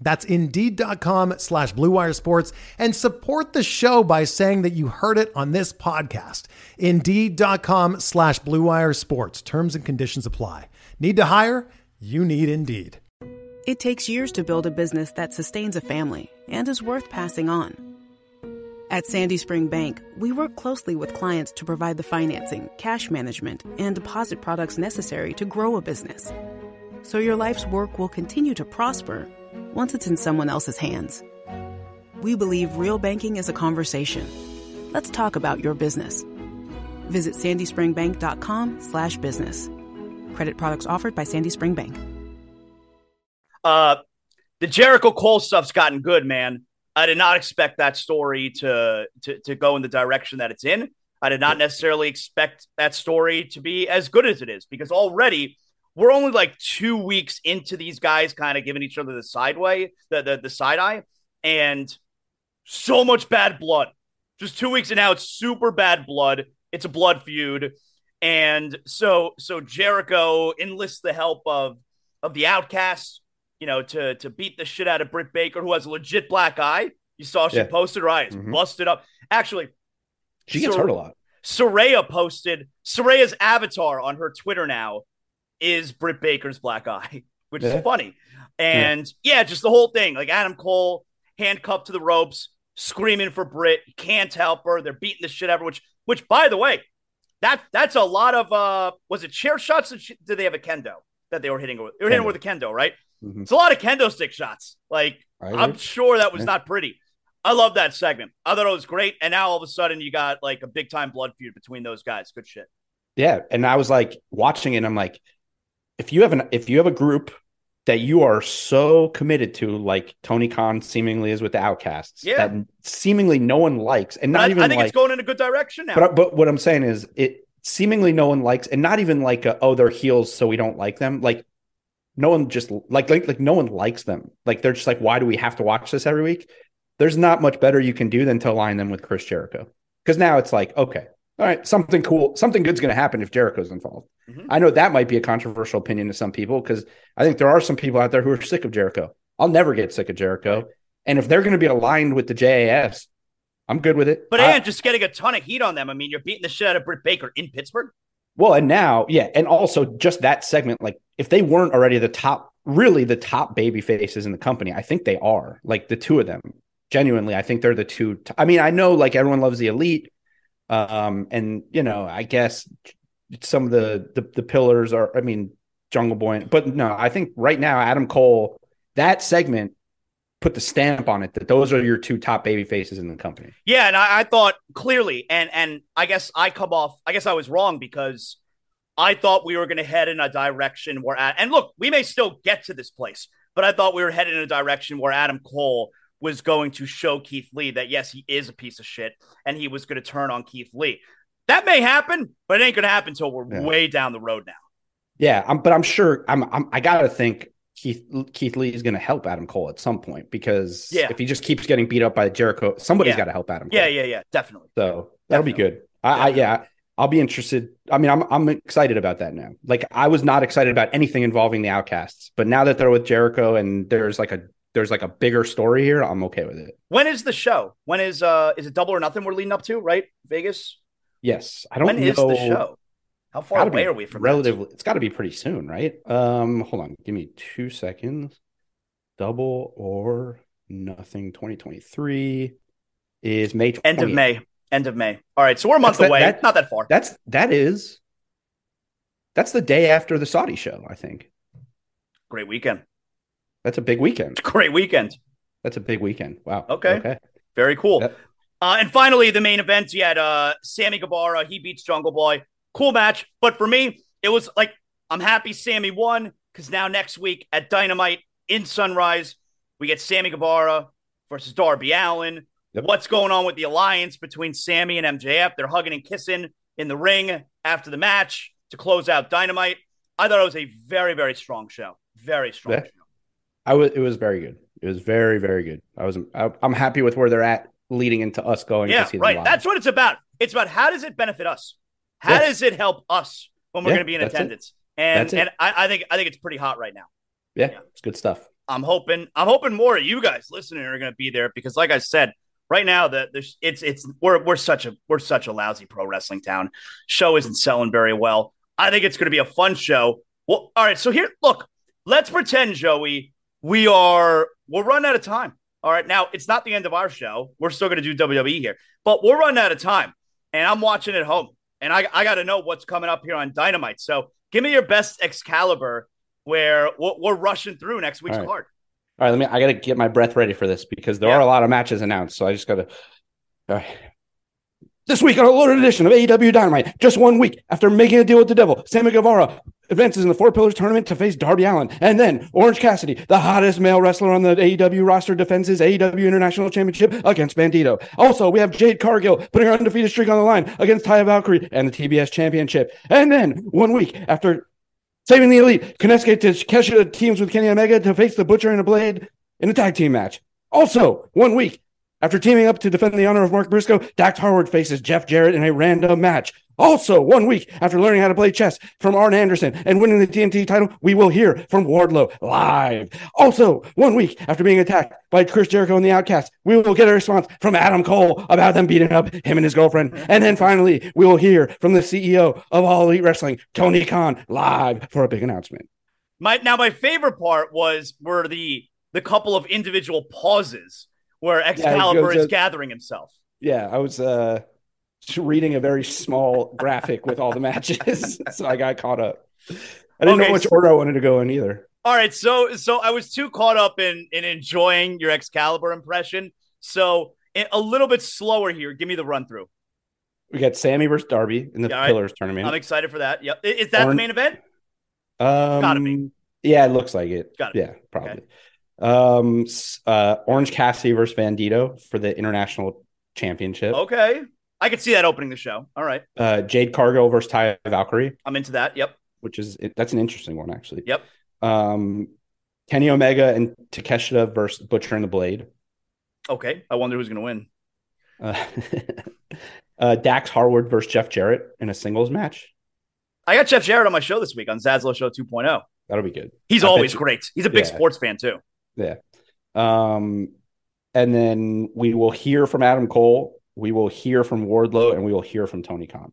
That's Indeed.com slash Blue Sports and support the show by saying that you heard it on this podcast. Indeed.com slash Blue Wire Sports. Terms and conditions apply. Need to hire? You need Indeed. It takes years to build a business that sustains a family and is worth passing on. At Sandy Spring Bank, we work closely with clients to provide the financing, cash management, and deposit products necessary to grow a business. So your life's work will continue to prosper once it's in someone else's hands. We believe real banking is a conversation. Let's talk about your business. Visit sandyspringbank.com slash business. Credit products offered by Sandy Spring Bank. Uh, the Jericho Cole stuff's gotten good, man. I did not expect that story to, to to go in the direction that it's in. I did not necessarily expect that story to be as good as it is because already we're only like two weeks into these guys kind of giving each other the sideway, the, the the side eye, and so much bad blood. Just two weeks and now it's super bad blood. It's a blood feud, and so so Jericho enlists the help of of the Outcasts you know, to to beat the shit out of Britt Baker, who has a legit black eye. You saw she yeah. posted her eyes, mm-hmm. busted up. Actually, she gets Sor- hurt a lot. Saraya posted Saraya's avatar on her Twitter now is Britt Baker's black eye, which yeah. is funny. And yeah. yeah. just the whole thing, like Adam Cole handcuffed to the ropes, screaming for Britt, can't help her. They're beating the shit out of her, which, which by the way, that that's a lot of uh was it chair shots? did they have a kendo that they were hitting with? They were hitting with a kendo, right? Mm-hmm. It's a lot of kendo stick shots. Like I'm sure that was yeah. not pretty. I love that segment. I thought it was great. And now all of a sudden you got like a big time blood feud between those guys. Good shit. Yeah. And I was like watching it, I'm like, if you have an if you have a group that you are so committed to, like Tony Khan seemingly is with the outcasts, yeah. that seemingly no one likes, and not I, even I think like, it's going in a good direction now. But but what I'm saying is it seemingly no one likes, and not even like a, oh they're heels so we don't like them. Like no one just like like like no one likes them. Like they're just like, why do we have to watch this every week? There's not much better you can do than to align them with Chris Jericho. Because now it's like, okay, all right, something cool, something good's going to happen if Jericho's involved. Mm-hmm. I know that might be a controversial opinion to some people because I think there are some people out there who are sick of Jericho. I'll never get sick of Jericho. And if they're going to be aligned with the JAS, I'm good with it. But and just getting a ton of heat on them. I mean, you're beating the shit out of Britt Baker in Pittsburgh. Well, and now, yeah, and also just that segment, like if they weren't already the top, really the top baby faces in the company, I think they are. Like the two of them, genuinely, I think they're the two. T- I mean, I know like everyone loves the elite, um, and you know, I guess some of the the, the pillars are. I mean, Jungle Boy, but no, I think right now Adam Cole, that segment put the stamp on it that those are your two top baby faces in the company. Yeah, and I, I, thought clearly, and and I guess I come off. I guess I was wrong because I thought we were going to head in a direction where, and look, we may still get to this place, but I thought we were headed in a direction where Adam Cole was going to show Keith Lee that yes, he is a piece of shit, and he was going to turn on Keith Lee. That may happen, but it ain't going to happen until we're yeah. way down the road now. Yeah, I'm, but I'm sure I'm, I'm I got to think Keith Keith Lee is going to help Adam Cole at some point because yeah. if he just keeps getting beat up by Jericho, somebody's yeah. got to help Adam. Cole. Yeah, yeah, yeah, definitely. So that'll be good. I, I, yeah, I'll be interested. I mean, I'm I'm excited about that now. Like I was not excited about anything involving the Outcasts, but now that they're with Jericho and there's like a there's like a bigger story here, I'm okay with it. When is the show? When is uh is it Double or Nothing we're leading up to? Right, Vegas. Yes, I don't. When know. is the show? How far away are we from relatively? That? It's got to be pretty soon, right? Um, hold on, give me two seconds. Double or Nothing 2023 is May 20th. end of May. End of May. All right, so we're a month that, away. That, Not that far. That's that is. That's the day after the Saudi show, I think. Great weekend. That's a big weekend. Great weekend. That's a big weekend. Wow. Okay. Okay. Very cool. Yep. Uh, and finally, the main event. You had uh, Sammy Guevara. He beats Jungle Boy. Cool match. But for me, it was like I'm happy Sammy won because now next week at Dynamite in Sunrise, we get Sammy Guevara versus Darby Allin. Yep. What's going on with the alliance between Sammy and MJF? They're hugging and kissing in the ring after the match to close out Dynamite. I thought it was a very, very strong show. Very strong yeah. show. I was. It was very good. It was very, very good. I was. I, am happy with where they're at, leading into us going. Yeah, right. That's what it's about. It's about how does it benefit us? How does it help us when we're yeah, going to be in attendance? It. And and I, I, think I think it's pretty hot right now. Yeah, yeah, it's good stuff. I'm hoping. I'm hoping more of you guys listening are going to be there because, like I said, right now the, the it's it's we're we're such a we're such a lousy pro wrestling town. Show isn't selling very well. I think it's going to be a fun show. Well, all right. So here, look, let's pretend, Joey, we are we're running out of time. All right. Now, it's not the end of our show. We're still going to do WWE here, but we're running out of time. And I'm watching at home. And I, I got to know what's coming up here on Dynamite. So give me your best Excalibur where we're, we're rushing through next week's All right. card. All right, let me. I got to get my breath ready for this because there Yeah. are a lot of matches announced. So I just got to. All right. This week on a loaded edition of AEW Dynamite, just one week after making a deal with the devil, Sammy Guevara advances in the Four Pillars tournament to face Darby Allin, and then Orange Cassidy, the hottest male wrestler on the AEW roster, defends his AEW International Championship against Bandito. Also, we have Jade Cargill putting her undefeated streak on the line against Taya Valkyrie and the TBS Championship. And then one week after Saving the Elite, Konosuke Takeshita teams with Kenny Omega to face the Butcher and the Blade in a tag team match. Also, one week after teaming up to defend the honor of Mark Briscoe, Dax Harwood faces Jeff Jarrett in a random match. Also, one week after learning how to play chess from Arn Anderson and winning the TNT title, we will hear from Wardlow live. Also, one week after being attacked by Chris Jericho and the Outcast, we will get a response from Adam Cole about them beating up him and his girlfriend. And then finally, we will hear from the CEO of All Elite Wrestling, Tony Khan, live for a big announcement. My now my favorite part was were the the couple of individual pauses where Excalibur goes is gathering himself. Yeah, I was uh reading a very small graphic with all the matches, so I got caught up. I didn't Okay, know which so- order I wanted to go in either. All right, so so I was too caught up in in enjoying your Excalibur impression. So a little bit slower here. Give me the run through. We got Sammy versus Darby in the Yeah, Pillars tournament. I'm excited for that. Yep. Is that the main event? um, gotta be. Yeah, it looks like it. Gotta be. Yeah, probably. Um, uh, Orange Cassidy versus Bandito for the international championship. Okay. I could see that opening the show. All right. Uh, Jade Cargill versus Taya Valkyrie, I'm into that. Yep. which is that's an interesting one actually. Yep. Um, Kenny Omega and Takeshita versus Butcher and the Blade. Okay. I wonder who's going to win. Uh, uh, Dax Harwood versus Jeff Jarrett in a singles match. I got Jeff Jarrett on my show this week on Zaslow Show 2.0. That'll be good. He's I always you- great. He's a big Yeah. sports fan too. Yeah. Um, and then we will hear from Adam Cole. We will hear from Wardlow, and we will hear from Tony Khan.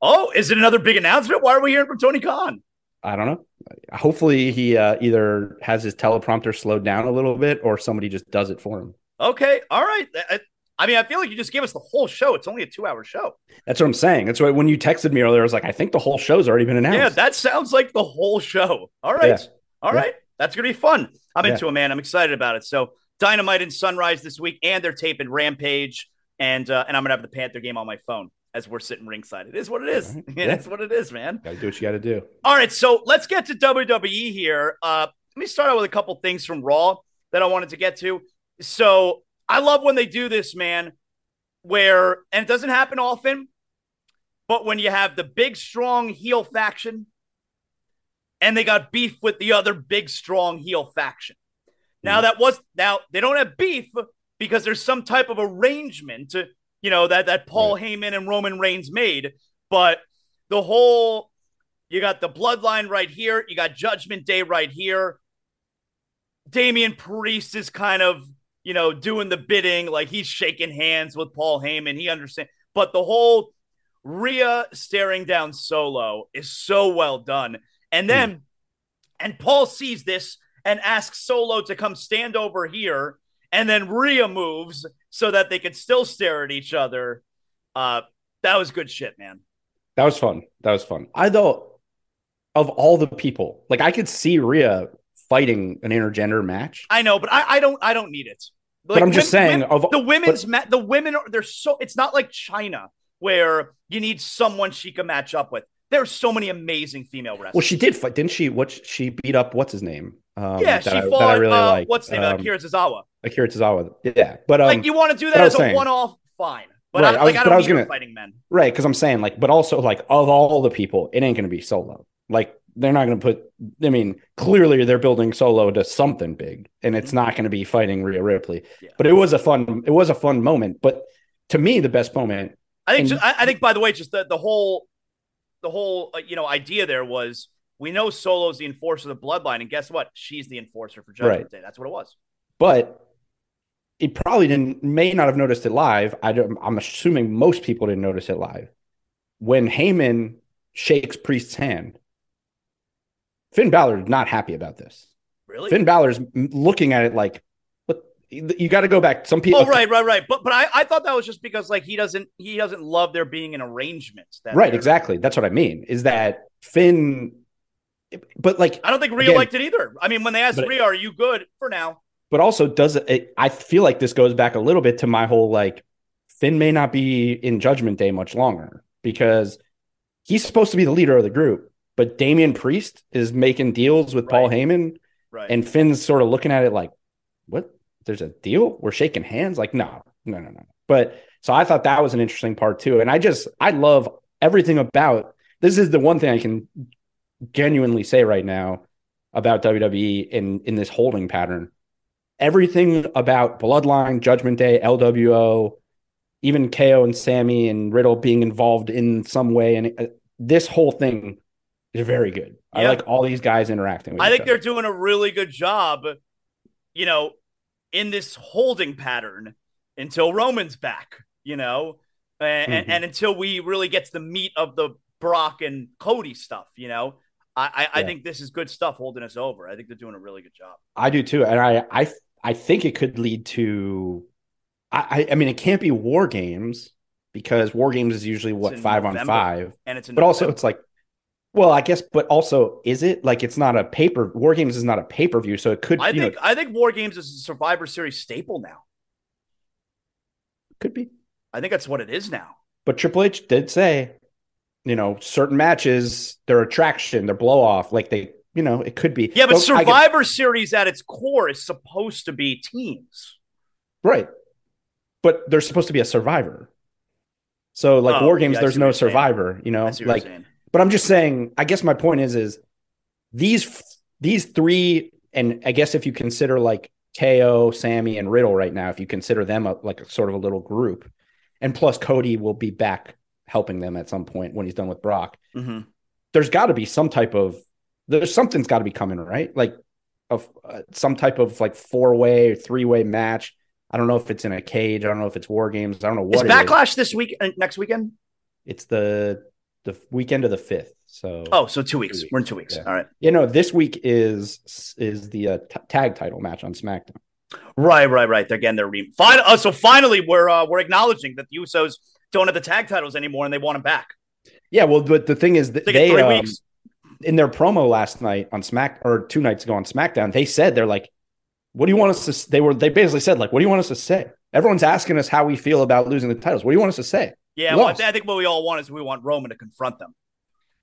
Oh, is it another big announcement? Why are we hearing from Tony Khan? I don't know. Hopefully, he uh, either has his teleprompter slowed down a little bit, or somebody just does it for him. Okay. All right. I, I mean, I feel like you just gave us the whole show. It's only a two hour show. That's what I'm saying. That's why when you texted me earlier, I was like, I think the whole show's already been announced. Yeah, that sounds like the whole show. All right. Yeah. All Yeah. That's going to be fun. I'm Yeah. into it, man. I'm excited about it. So, Dynamite and Sunrise this week, and they're taping Rampage, and uh, and I'm going to have the Panther game on my phone as we're sitting ringside. It is what it is. Right. Yeah, Yeah. What it is, man. Gotta do what you got to do. All right, so let's get to WWE here. Uh, let me start out with a couple things from Raw that I wanted to get to. So I love when they do this, man, where, and it doesn't happen often, but when you have the big, strong heel faction and they got beef with the other big, strong heel faction. Now, hmm. that was, now they don't have beef because there's some type of arrangement, you know, that, that Paul Heyman and Roman Reigns made, but the whole you got the bloodline right here. You got Judgment Day right here. Damian Priest is kind of, you know, doing the bidding, like he's shaking hands with Paul Heyman. He understands. But the whole Rhea staring down Solo is so well done. And then, and Paul sees this and asks Solo to come stand over here. And then Rhea moves so that they could still stare at each other. Uh, that was good shit, man. That was fun. That was fun. I thought of all the people, like I could see Rhea fighting an intergender match. I know, but I, I don't I don't need it. But I'm just saying, of- the women's ma- the women are they're so it's not like Chyna where you need someone she can match up with. There are so many amazing female wrestlers. Well, she did fight, didn't she? What she beat up? What's his name? Um, yeah, that she I, fought. I really uh, like. What's the name? Um, Akira Tozawa. Akira Tozawa. Yeah, but um, like you want to do that as a one-off, fine. But Right, I, I was- I don't I was gonna- fighting men. right, because I'm saying like, but also like of all the people, it ain't going to be Solo. Like they're not going to put. I mean, clearly they're building Solo to something big, and it's not going to be fighting Rhea Ripley. Yeah. But it was a fun. It was a fun moment. But to me, the best moment. I think. And- Just, I, I think. By the way, just the the whole, the whole uh, you know idea there was we know Solo's the enforcer of the bloodline, and guess what? She's the enforcer for Judgment Right. Day. That's what it was. But it probably didn't. May not have noticed it live. I don't, I'm assuming most people didn't notice it live. When Heyman shakes Priest's hand, Finn Balor is not happy about this. Really? Finn Balor's looking at it like, you got to go back. Some people. Oh, right, right, right. But but I, I thought that was just because like he doesn't he doesn't love there being an arrangement. That Right, exactly. That's what I mean. Is that Finn? But like, I don't think Rhea liked it either. I mean, when they asked But- Rhea, "Are you good for now?" but also does it? I feel like this goes back a little bit to my whole like Finn may not be in Judgment Day much longer because he's supposed to be the leader of the group, but Damian Priest is making deals with Paul Right. Heyman, Right. and Finn's sort of looking at it like, "What? There's a deal? We're shaking hands? Like, no, no, no, no." But so I thought that was an interesting part too, and I just I love everything about this. Is the one thing I can genuinely say right now about WWE in in this holding pattern. Everything about Bloodline, Judgment Day, LWO, even KO and Sami and Riddle being involved in some way, and uh, this whole thing is very good. I like all these guys interacting. with I think other. they're doing a really good job, you know, in this holding pattern until Roman's back, you know, and, Mhm. and until we really get to the meat of the Brock and Cody stuff, you know. I, I, I think this is good stuff holding us over. I think they're doing a really good job. I do too, and I I I think it could lead to. I I mean, it can't be War Games because War Games is usually what five on five, And it's but also it's like, well, I guess, but also is it like it's not a paper? War Games is not a pay per view, so it could. I think know, I think War Games is a Survivor Series staple now. could be. I think that's what it is now. But Triple H did say, you know, certain matches, their attraction, their blow off, like they, you know, it could be. Yeah, but I get- Survivor Series at its core is supposed to be teams. right. But there's supposed to be a survivor. So like Oh, War Games, yeah, there's no you're saying. survivor, you know, I see what like you're saying. But I'm just saying, I guess my point is, is these these three, and I guess if you consider like KO, Sami, and Riddle right now, if you consider them a, like a sort of a little group, and plus Cody will be back helping them at some point when he's done with Brock. Mhm. There's got to be some type of there's something's got to be coming, right? Like of uh, some type of like four way or three way match. I don't know if it's in a cage. I don't know if it's War Games. I don't know Is what it Backlash this week? uh, Next weekend? It's the the weekend of the fifth. So Oh, so two weeks. weeks, We're in two weeks. yeah. All right. You know, this week is is the uh, t- tag title match on SmackDown. Right, right, right. They're getting their re. Fin- uh, so finally, we're uh, we're acknowledging that the Usos don't have the tag titles anymore, and they want them back. Yeah, well, but the thing is that They they um, in their promo last night on Smack or two nights ago on SmackDown, they said they're like, "What do you want us to?" s-" They were they basically said like, "What do you want us to say?" Everyone's asking us how we feel about losing the titles. What do you want us to say? Yeah, well, I think what we all want is we want Roman to confront them.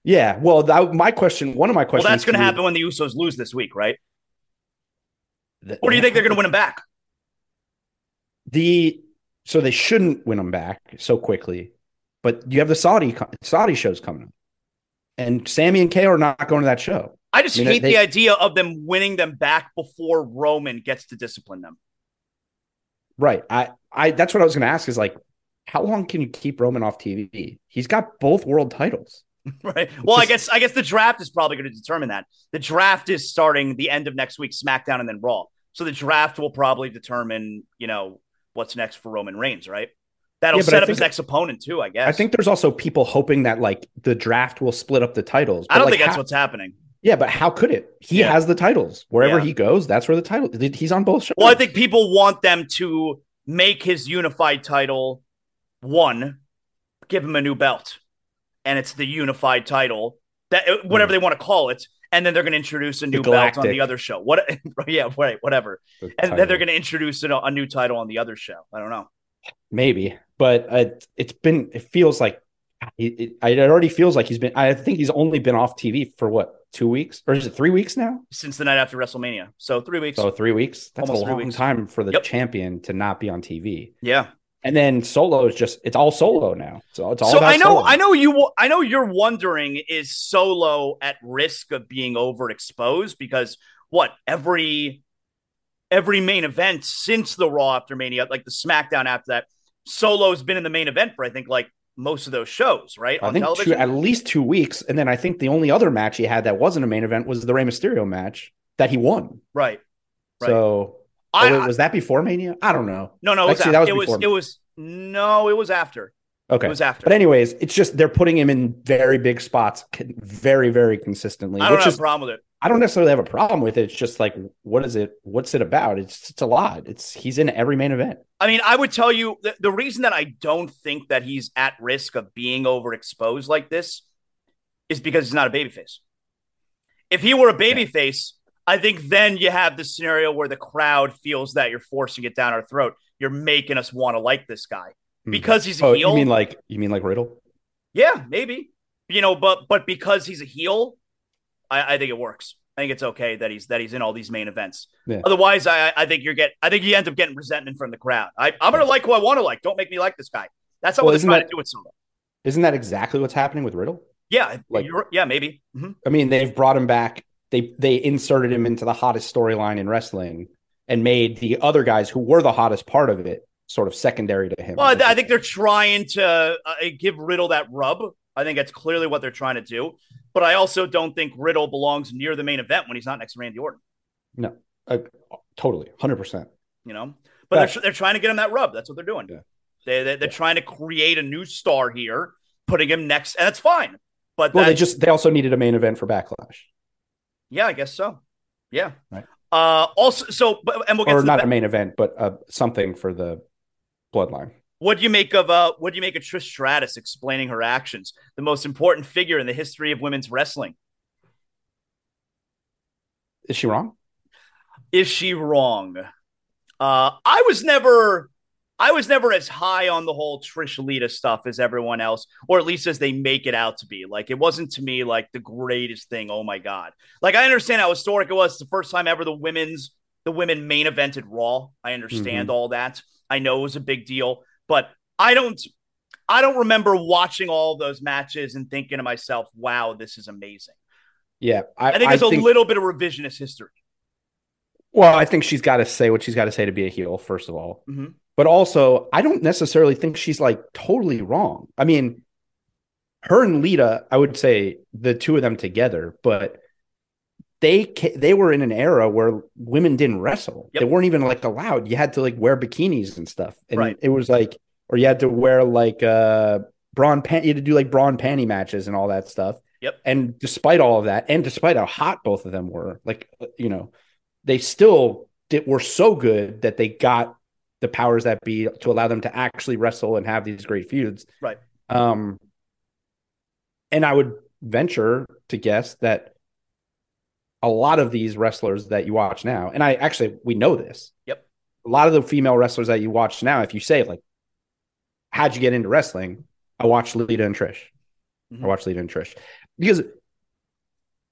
Yeah, well, that, my question, one of my questions. Well, that's going to happen when the Usos lose this week, right? th- Or do you think they're going to win them back? the so they shouldn't win them back so quickly, but you have the Saudi Saudi shows coming up, and Sami and Kay are not going to that show. I just I mean, hate they- the idea of them winning them back before Roman gets to discipline them. Right. I I that's what I was going to ask is like, how long can you keep Roman off TV? He's got both world titles. Right. Well, I guess I guess the draft is probably going to determine that. The draft is starting the end of next week, SmackDown, and then Raw. So the draft will probably determine, you know, what's next for Roman Reigns, right? That'll Yeah, set up his next opponent too, I guess. I think there's also people hoping that like the draft will split up the titles. I don't like, think that's how- what's happening. Yeah, but how could it? He Yeah. has the titles wherever Yeah. he goes. That's where the title. He's on both shows. Well, I think people want them to make his unified title one, give him a new belt, and it's the unified title that uh, whatever they want to call it. And then they're going to introduce a new belt on. The other show. What? Yeah, right, whatever. The And then they're going to introduce a, a new title on the other show. I don't know. maybe, but uh, it's been. It feels like it, it, it already feels like he's been. I think he's only been off TV for what two weeks or is it three weeks now? Since the night after WrestleMania, so three weeks. So three weeks. That's Almost a long weeks. time for the Yep. champion to not be on TV. yeah. And then solo is just it's all solo now. So it's all So I know, solo. I know you, I know you're wondering is Solo at risk of being overexposed because what every every main event since the Raw after Mania, like the SmackDown after that, Solo's been in the main event for I think like most of those shows, right? I on think two, at least two weeks. And then I think the only other match he had that wasn't a main event was the Rey Mysterio match that he won. right. Right. So Oh, I, oh, wait, was that before Mania? I don't know. no, no, it was, Actually, that was it was before. it was no, it was after. Okay. It was after. But anyways, it's just they're putting him in very big spots, very very consistently. I don't which have is a problem with it. I don't necessarily have a problem with it. It's just like, what is it? What's it about? It's it's a lot. It's he's in every main event. I mean, I would tell you the, the reason that I don't think that he's at risk of being overexposed like this is because he's not a babyface. If he were a babyface, I think then you have the scenario where the crowd feels that you're forcing it down our throat. You're making us want to like this guy because he's a Oh, heel. you mean like you mean like Riddle? Yeah, maybe. You know, but but because he's a heel, I, I think it works. I think it's okay that he's that he's in all these main events. Yeah. Otherwise, I I think you're get I think you end up getting resentment from the crowd. I, I'm gonna like who I want to like. Don't make me like this guy. That's not Well, what they're trying that- to do with Solo. Isn't that exactly what's happening with Riddle? Yeah, like- yeah, maybe. Mhm. I mean, they've brought him back. They they inserted him into the hottest storyline in wrestling and made the other guys who were the hottest part of it sort of secondary to him. Well, I, I think they're trying to uh, give Riddle that rub. I think that's clearly what they're trying to do. But I also don't think Riddle belongs near the main event when he's not next to Randy Orton. no, uh, totally, hundred percent. you know. But they're, they're trying to get him that rub. That's what they're doing. Yeah. They, they, they're trying to create a new star here, putting him next, and that's fine. But Well, they just they also needed a main event for Backlash, yeah, I guess so. Yeah. Right. Uh, also, so, but, and we'll get or to not a main event, but uh, something for the Bloodline. what do you make of uh, what do you make of Trish Stratus explaining her actions? The most important figure in the history of women's wrestling. Is she wrong? Is she wrong? Uh, I was never, I was never as high on the whole Trish Lita stuff as everyone else, or at least as they make it out to be. Like it wasn't to me like the greatest thing. Oh my god! Like I understand how historic it was. It's the first time ever the women's the women main evented Raw. I understand all that. I know it was a big deal, but I don't. I don't remember watching all those matches and thinking to myself, "Wow, this is amazing." Yeah, I, I think it's a little bit of revisionist history. Well, I think she's got to say what she's got to say to be a heel, first of all. Mhm. But also, I don't necessarily think she's like totally wrong. I mean, her and Lita, I would say the two of them together, but they they were in an era where women didn't wrestle. Yep. They weren't even like allowed. You had to like wear bikinis and stuff, and Right. it was like, or you had to wear like uh brawn pant You had to do like brawn panty matches and all that stuff. Yep. And despite all of that, and despite how hot both of them were, like uh, you know, they still did, were so good that they got the powers that be to allow them to actually wrestle and have these great feuds. Right. Um, and I would venture to guess that a lot of these wrestlers that you watch now, and I actually we know this. Yep. A lot of the female wrestlers that you watch now, if you say like, "How'd you get into wrestling?" I watched Lita and Trish. Mhm. I watched Lita and Trish because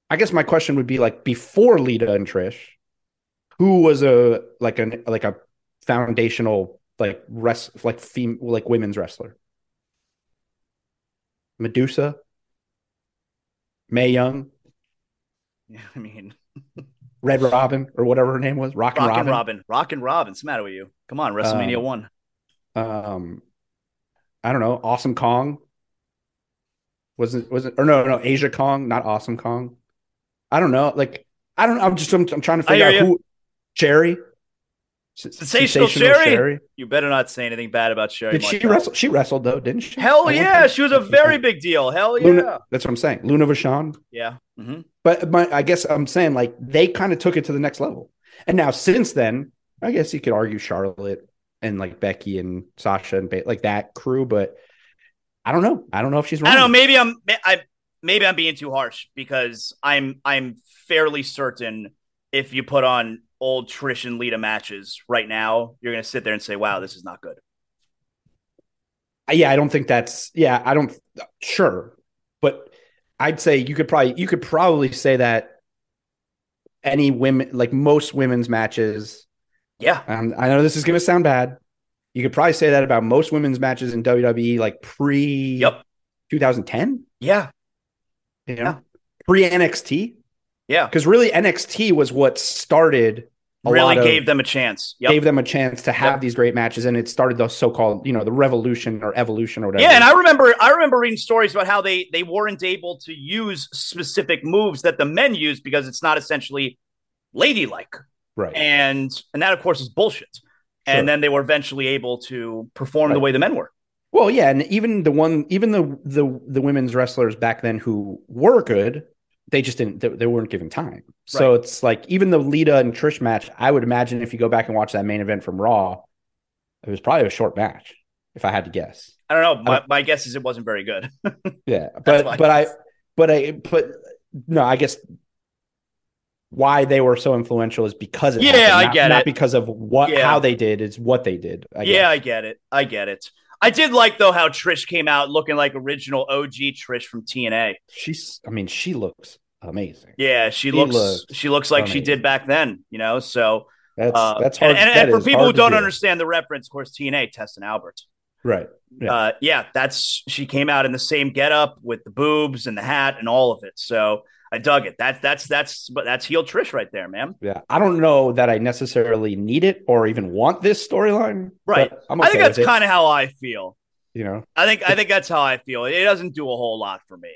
I guess my question would be like before Lita and Trish, who was a like an like a foundational like rest like fem like women's wrestler? Medusa, Mae Young, Yeah, I mean, Red Robin, or whatever her name was, Rock and Robin. Robin, Rock and Robin. What's the matter with you? Come on, WrestleMania Um, one. Um, I don't know, Awesome Kong. Was it was it or no no Aja Kong, not Awesome Kong. I don't know. Like I don't. I'm just I'm, I'm trying to figure out you. who Cherry. S- Sensational Sherri? You better not say anything bad about Sherri. Did she wrestle? She wrestled though, didn't she? Hell yeah, she was a very big deal. Hell yeah, Luna, that's what I'm saying. Luna Vachon. yeah. hmm But my, I guess I'm saying like they kind of took it to the next level. And now since then, I guess you could argue Charlotte and like Becky and Sasha and ba- like that crew, but I don't know. I don't know if she's wrong. I don't know. Maybe I'm. I maybe I'm being too harsh because I'm. I'm fairly certain if you put on old Trish and Lita matches right now, you're gonna sit there and say, "Wow, this is not good." Yeah, I don't think that's yeah, I don't sure. But I'd say you could probably you could probably say that any women like most women's matches Yeah, Um, I know this is going to sound bad. You could probably say that about most women's matches in WWE, like pre Yep. 2010, yeah, you know, Yeah. pre NXT, yeah. because really NXT was what started a Really lot of- gave them a chance. Yep. gave them a chance to have Yep. these great matches, and it started the so-called, you know, the revolution or evolution or whatever. Yeah, and I remember I remember reading stories about how they they weren't able to use specific moves that the men use because it's not essentially ladylike. right, And and that of course is bullshit. Sure. And then they were eventually able to perform the way the men were. Well, yeah, and even the one, even the the the women's wrestlers back then who were good, they just didn't. They, they weren't giving time. So Right. it's like even the Lita and Trish match. I would imagine if you go back and watch that main event from Raw, it was probably a short match, if I had to guess. I don't know. My, my guess is it wasn't very good. Yeah, but but I but I but no, I guess why they were so influential is because it Yeah, happened, I not- get it. not it. because of what Yeah. how they did. It's what they did. I yeah. I get it. I get it. I did like though how Trish came out looking like original OG Trish from TNA. she's. I mean, she looks amazing. Yeah, she She looks looks she looks like she did back then, you know. So That's uh, that's hard. And, and, and for people who don't do. understand the reference, of course, TNA, Tess and Albert. right? Yeah. Uh, yeah, that's she came out in the same getup with the boobs and the hat and all of it. So I dug it. That's that's that's but that's heel Trish right there, man. Yeah, I don't know that I necessarily need it or even want this storyline. Right. I'm I think okay that's kind of how I feel. you know. I think I think that's how I feel. It doesn't do a whole lot for me.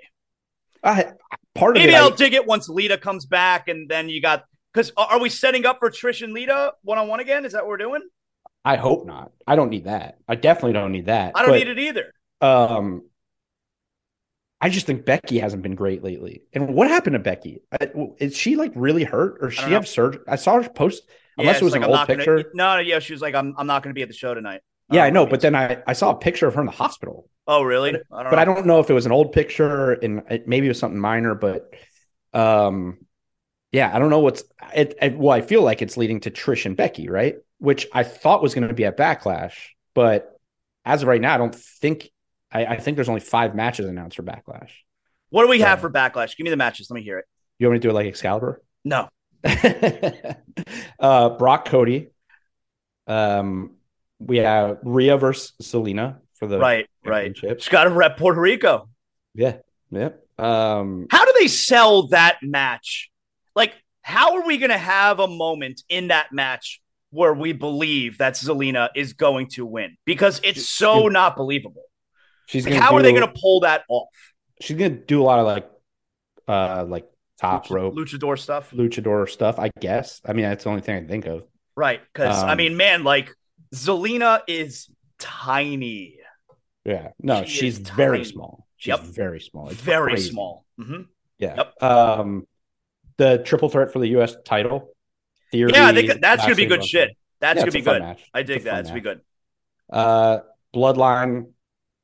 I part of Maybe it. I- I'll dig it once Lita comes back, and then you got because are we setting up for Trish and Lita one on one again? Is that what we're doing? I hope not. I don't need that. I definitely don't need that. I don't But, need it either. Um, I just think Becky hasn't been great lately. And what happened to Becky? Is she like really hurt, or she have surgery? I saw her post, unless it's it was like, an I'm old not gonna- picture. no, no, yeah, she was like, I'm I'm not going to be at the show tonight. yeah, I know, but then I, I saw a picture of her in the hospital. oh really? I don't but know. I don't know if it was an old picture and it, maybe it was something minor, but um, yeah, I don't know what's it, it. Well, I feel like it's leading to Trish and Becky, right? Which I thought was going to be at Backlash, but as of right now, I don't think. I, I think there's only five matches announced for Backlash. What do we have for backlash? Give me the matches. Let me hear it. You want me to do it like Excalibur? No. uh, Brock Cody. Um, we have Rhea versus Zelina for the Right, right. She's got to rep Puerto Rico. Yeah, yeah. Um, How do they sell that match? Like, how are we going to have a moment in that match where we believe that Zelina is going to win? Because it's so not believable. She's Like, gonna how are they going to pull that off? she's gonna do a lot of like uh like top rope Luchador stuff. luchador stuff i guess i mean that's the only thing i can think of Right. Because, I Um, mean, man, like, Zelina is tiny, yeah no She she's very small she's Yep. very small It's very crazy. small. hmm yeah Yep. um the triple threat for the us title theory Yeah, I think that's going to be good shit. That's Yeah, gonna be good. match. I It's dig that. It's going to be good. uh bloodline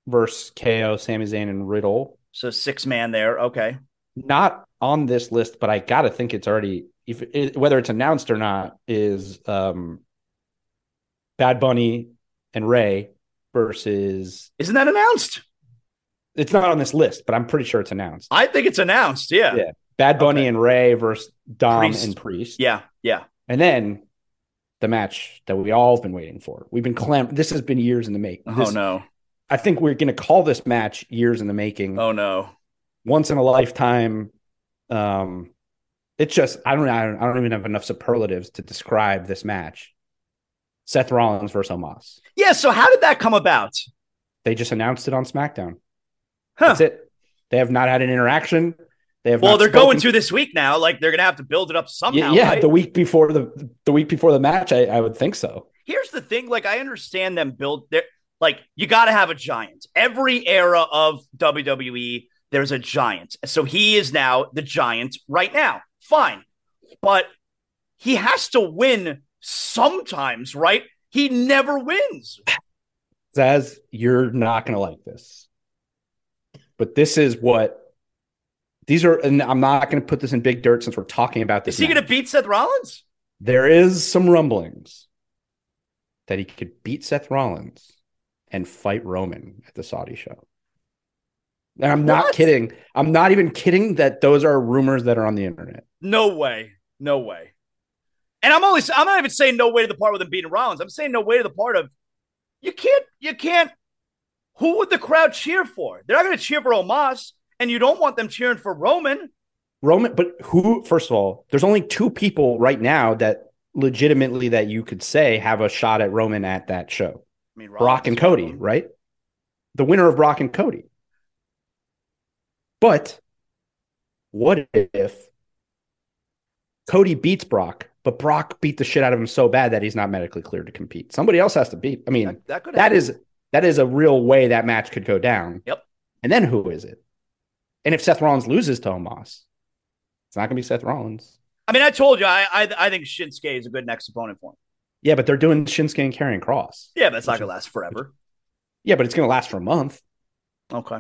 versus ko Sami Zayn and riddle So, six man there. Okay. not on this list but i gotta think it's already if it, whether it's announced or not is um bad bunny and Rey versus Isn't that announced? It's not on this list, but I'm pretty sure it's announced. I think it's announced. Yeah. Yeah. Bad Bunny Okay. and Rey versus Dom Priest. and Priest. Yeah. Yeah. And then the match that we all have been waiting for. We've been clam. This has been years in the making. Oh, no. I think we're going to call this match years in the making. Oh, no. Once in a lifetime. Um, it's just I don't I don't, I don't even have enough superlatives to describe this match. Seth Rollins versus Omos. Yeah. So, how did that come about? They just announced it on SmackDown. Huh. That's it. They have not had an interaction. They have Well, they're spoken going to this week now. Like, they're going to have to build it up somehow. yeah, right? the week before the the week before the match, I, I would think so. Here's the thing. Like, I understand them build their, like, you got to have a giant. Every era of WWE, there's a giant. So, he is now the giant right now. Fine. But he has to win sometimes, right? He never wins. Zaz, you're not gonna like this, but this is what these are. And I'm not gonna put this in big dirt since we're talking about this. Is he going to beat Seth Rollins? There is some rumblings that he could beat Seth Rollins and fight Roman at the Saudi show. And I'm not What? kidding. I'm not even kidding that those are rumors that are on the internet. No way. No way. And I'm only I'm not even saying no way to the part with him beating Rollins. I'm saying no way to the part of you can't you can't who would the crowd cheer for? They're not gonna cheer for Omos, and you don't want them cheering for Roman. Roman, but who? First of all, there's only two people right now that legitimately that you could say have a shot at Roman at that show: I mean Brock and one Cody, right? The winner of Brock and Cody. But what if Cody beats Brock, but Brock beat the shit out of him so bad that he's not medically cleared to compete? Somebody else has to beat. I mean, that, that, that is that is a real way that match could go down. Yep. And then who is it? And if Seth Rollins loses to Omos, it's not going to be Seth Rollins. I mean, I told you, I, I I think Shinsuke is a good next opponent for him. Yeah, but they're doing Shinsuke and Karrion Cross. Yeah, but it's not gonna last forever. Yeah, but it's going to last for a month. Okay.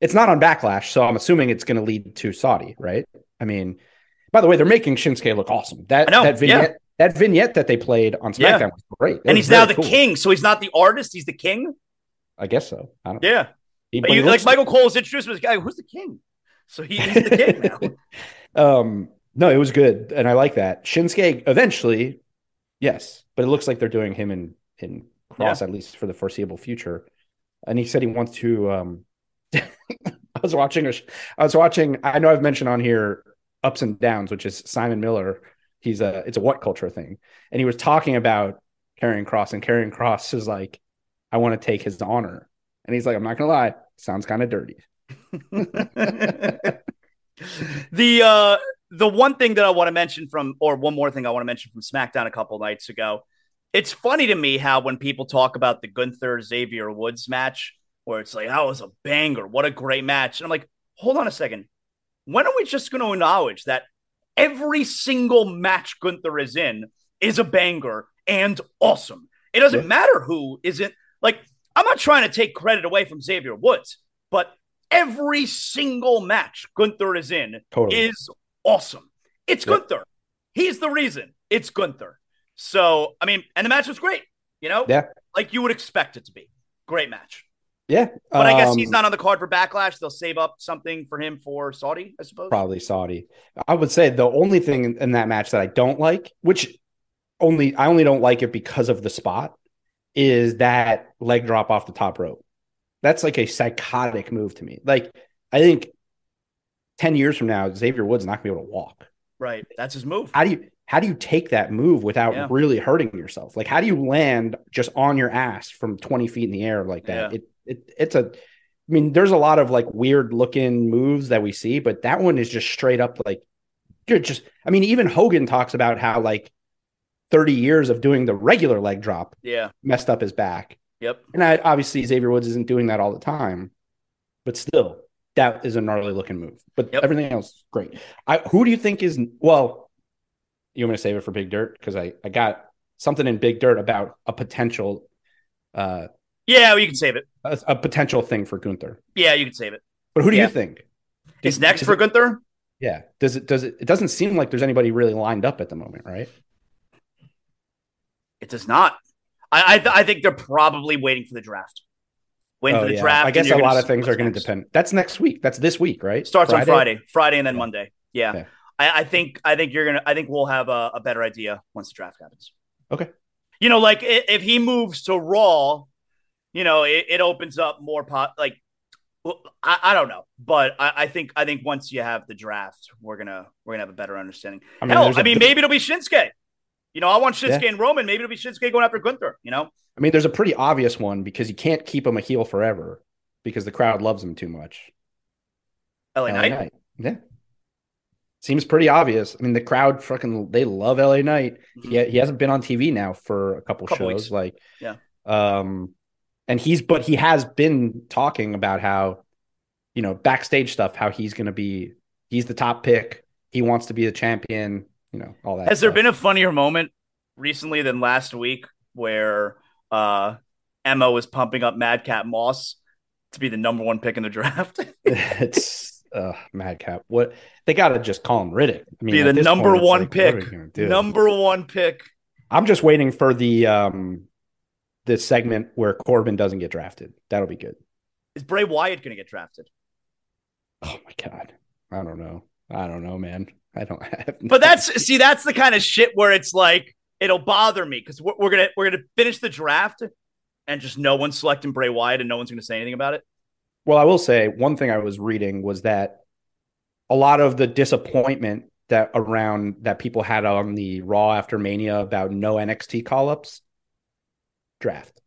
It's not on Backlash, so I'm assuming it's going to lead to Saudi, right? I mean, by the way, they're making Shinsuke look awesome. That I know, that vignette, that vignette that they played on Yeah. SmackDown was great. It And was he's now the cool. king, so he's not the artist, he's the king. I guess so. I don't. Yeah. He- But but you, like Michael Cole was introduced as guy, who's the king? So he, he's the king now. um, no, it was good, and I like that. Shinsuke eventually, yes, but it looks like they're doing him in in Cross at least for the foreseeable future. And he said he wants to. Um, I was watching. A, sh- I was watching. I know I've mentioned on here ups and downs, which is Simon Miller. He's a. It's a WhatCulture thing, and he was talking about Karrion Cross, and Karrion Cross is like, I want to take his honor, and he's like, I'm not gonna lie, sounds kind of dirty. the uh the one thing that I want to mention from or one more thing I want to mention from SmackDown a couple nights ago. It's funny to me how when people talk about the Gunther Xavier Woods match, where it's like, that was a banger, what a great match. And I'm like, hold on a second. When are we just going to acknowledge that every single match Gunther is in is a banger and awesome? It doesn't Yeah. matter who isn't like I'm not trying to take credit away from Xavier Woods, but every single match Gunther is in Totally. is awesome. It's Yep. Gunther. He's the reason. It's Gunther. So, I mean, and the match was great, you know? Yeah. Like you would expect it to be. Great match. Yeah, But I guess he's um, not on the card for Backlash. They'll save up something for him for Saudi, I suppose. probably Saudi. I would say the only thing in, in that match that I don't like, which only I only don't like it because of the spot, is that leg drop off the top rope. That's like a psychotic move to me. Like I think ten years from now, Xavier Woods not gonna be able to walk. Right. That's his move. How do you how do you take that move without Yeah. really hurting yourself? Like how do you land just on your ass from twenty feet in the air like that? Yeah. It it it's a I mean, there's a lot of like weird looking moves that we see, but that one is just straight up like you're just I mean, even Hogan talks about how like 30 years of doing the regular leg drop Yeah. messed up his back. Yep. And I, obviously Xavier Woods isn't doing that all the time, but still, that is a gnarly looking move. But Yep. everything else, great. I who do you think is well? You want me to save it for Big Dirt because I I got something in Big Dirt about a potential uh Yeah, well, you can save it. a, a potential thing for Gunther. Yeah, you can save it. But who do Yeah. you think? Is next for it- Gunther? Yeah. Does it does it it doesn't seem like there's anybody really lined up at the moment, right? It does not. I I, th- I think they're probably waiting for the draft. For oh, the Oh, yeah. draft. I guess a lot of things are going to depend. That's next week. That's this week, right? Starts on Friday, Friday, and then Yeah. Monday. Yeah, Yeah. I, I think I think you're gonna. I think we'll have a, a better idea once the draft happens. Okay. You know, like i- if he moves to Raw, you know, it, it opens up more pot. Like, well, I, I don't know, but I, I think I think once you have the draft, we're gonna we're gonna have a better understanding. I mean, Hell, I mean, big- maybe it'll be Shinsuke. You know, I want Shinsuke Yeah. and Roman. Maybe it'll be Shinsuke going after Gunther. You know, I mean, there's a pretty obvious one because you can't keep him a heel forever because the crowd loves him too much. LA, LA Knight. Knight. Yeah. Seems pretty obvious. I mean, the crowd fucking they love LA Knight. He, he hasn't been on TV now for a couple, Couple shows. weeks. Like, Yeah. Um, and he's but he has been talking about how, you know, backstage stuff, how he's gonna be he's the top pick. He wants to be the champion, you know, all that. Has there been a funnier moment recently than last week where uh, Emma was pumping up Madcap Moss to be the number one pick in the draft? it's uh madcap. What they gotta just call him Riddick. I mean, be the number one like, pick. we gonna do? Number one pick. I'm just waiting for the um the segment where Corbin doesn't get drafted. That'll be good. Is Bray Wyatt going to get drafted? Oh my god. I don't know. I don't know, man. I don't have But that's see, that's the kind of shit where it's like it'll bother me because we're, we're gonna we're gonna finish the draft and just no one's selecting Bray Wyatt and no one's to say anything about it. Well, I will say one thing I was reading was that a lot of the disappointment that around that people had on the Raw after Mania about no NXT call ups draft.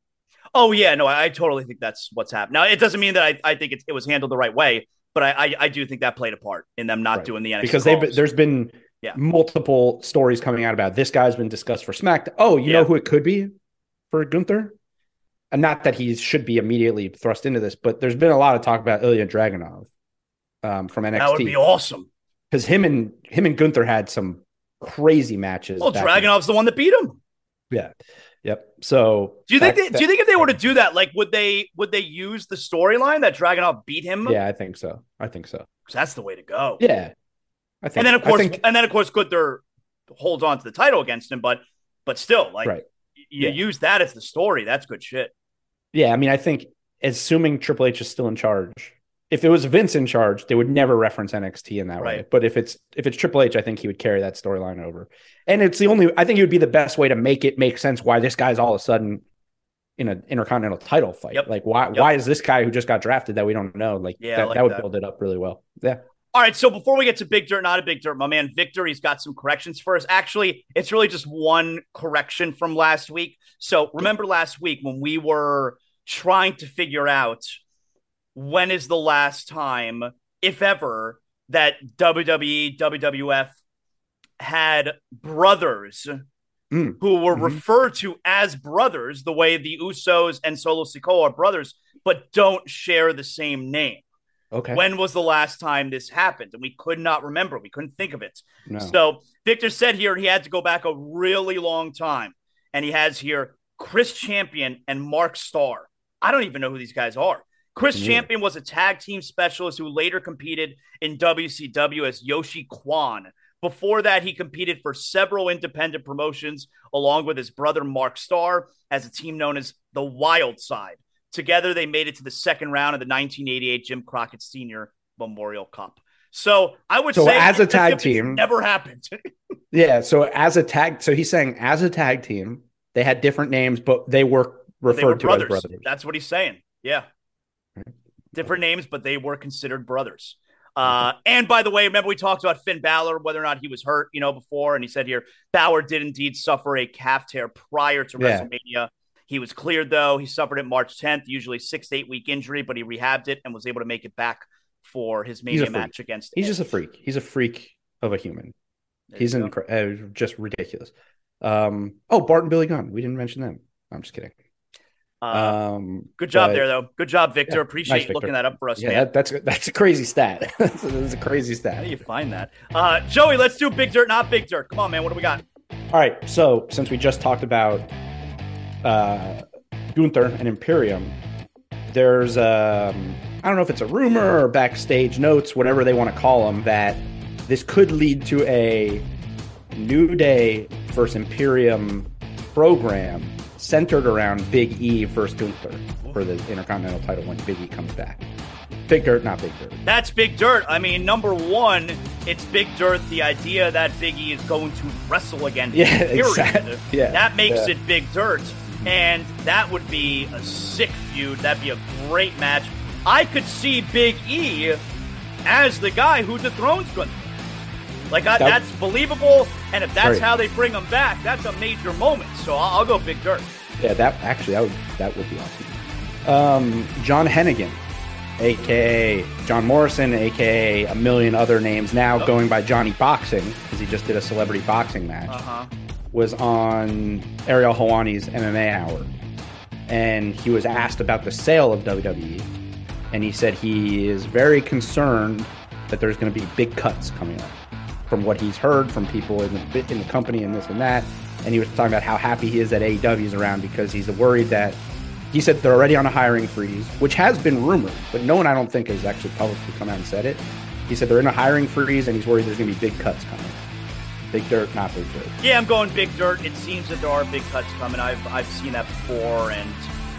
Oh yeah, no, I, I totally think that's what's happened. Now it doesn't mean that I, I think it, it was handled the right way, but I, I I do think that played a part in them not Right. doing the NXT because there's been Yeah. multiple stories coming out about this guy's been discussed for SmackDown. Oh, you Yeah. know who it could be for Gunther? and not that he should be immediately thrust into this, but there's been a lot of talk about Ilja Dragunov um, from NXT. That would be awesome. because him and him and Gunther had some crazy matches. Well, back in- Dragunov's the one that beat him. yeah, yep. So Do you think? that- They, do you think if they were to do that, like, would they would they use the storyline that Dragunov beat him? Yeah, I think so. I think so. that's the way to go. Yeah, I think. and then of course, think- and then of course, Gunther holds on to the title against him, but but still, like, Right. you Yeah. use that as the story. That's good shit. yeah, I mean, I think assuming Triple H is still in charge. If it was Vince in charge, they would never reference NXT in that way. But if it's if it's Triple H, I think he would carry that storyline over. And it's the only I think it would be the best way to make it make sense why this guy's all of a sudden in an intercontinental title fight. Yep. Like why Yep. why is this guy who just got drafted that we don't know? Like Yeah, that, like that would that. build it up really well. Yeah. All right, so before we get to Big Dirt, not a Big Dirt, my man Victor, he's got some corrections for us. Actually, it's really just one correction from last week. So remember last week when we were trying to figure out when is the last time, if ever, that WWE, WWF had brothers Mm. who were Mhm. referred to as brothers, the way the Usos and Solo Sikoa are brothers, but don't share the same name. Okay. When was the last time this happened? And we could not remember. We couldn't think of it. no. So Victor said here he had to go back a really long time. And he has here Chris Champion and Mark Starr. I don't even know who these guys are. Chris. Champion was a tag team specialist who later competed in WCW as Yoshi Kwan. Before that, he competed for several independent promotions along with his brother Mark Starr as a team known as the Wild Side. Together, they made it to the second round of the 1988 Jim Crockett Senior Memorial Cup. So I would So say as a tag team- never happened. Yeah. So as a tag, so he's saying as a tag team, they had different names, but they were they referred were to brothers. as brothers. That's what he's saying. Yeah. Different names, but they were considered brothers. Uh, and by the way, remember we talked about Finn Balor, whether or not he was hurt, you know, before, and he said here Balor did indeed suffer a calf tear prior to Yeah. WrestleMania. He was cleared though. He suffered it March 10th, usually six to eight week injury, but he rehabbed it and was able to make it back for his Mania match against. He's Edge. just a freak. He's a freak of a human. There He's incre- uh, just ridiculous. Um, oh, Bart and Billy Gunn. We didn't mention them. I'm just kidding. Uh, Um, good job but- there, though. Good job, Victor. Yeah, Appreciate nice, Victor. looking that up for us, Yeah, man. that, that's that's a crazy stat. that's, a, crazy stat. How do you find that? Uh, Joey, let's do big dirt, not big dirt. Come on, man. What do we got? All right. So since we just talked about uh, Gunther and Imperium, there's um, I don't know if it's a rumor or backstage notes, whatever they want to call them, that this could lead to a New Day versus Imperium program centered around Big E versus Gunther for the Intercontinental title when Big E comes back. Big Dirt, not Big Dirt. That's big dirt. I mean, number one, it's big dirt. The idea that Big E is going to wrestle again. Yeah, period. exact- yeah, that makes yeah. it big dirt, and that would be a sick feud. That'd be a great match. I could see Big E as the guy who dethrones Gunther. Like I, That- that's believable, and if that's Right. how they bring him back, that's a major moment. So I'll, I'll go big dirt. Yeah, that actually that would that would be awesome. Um, John Hennigan, aka John Morrison, aka a million other names now Yep. going by Johnny Boxing because he just did a celebrity boxing match. Uh huh. Was on Ariel Helwani's MMA Hour, and he was asked about the sale of WWE, and he said he is very concerned that there's going to be big cuts coming up from what he's heard from people in the in the company and this and that. And he was talking about how happy he is that AEW is around because he's worried that he said they're already on a hiring freeze, which has been rumored, but no one I don't think has actually publicly come out and said it. He said they're in a hiring freeze and he's worried there's going to be big cuts coming. Big dirt, not big dirt. Yeah, I'm going big dirt. It seems that there are big cuts coming. I've I've seen that before, and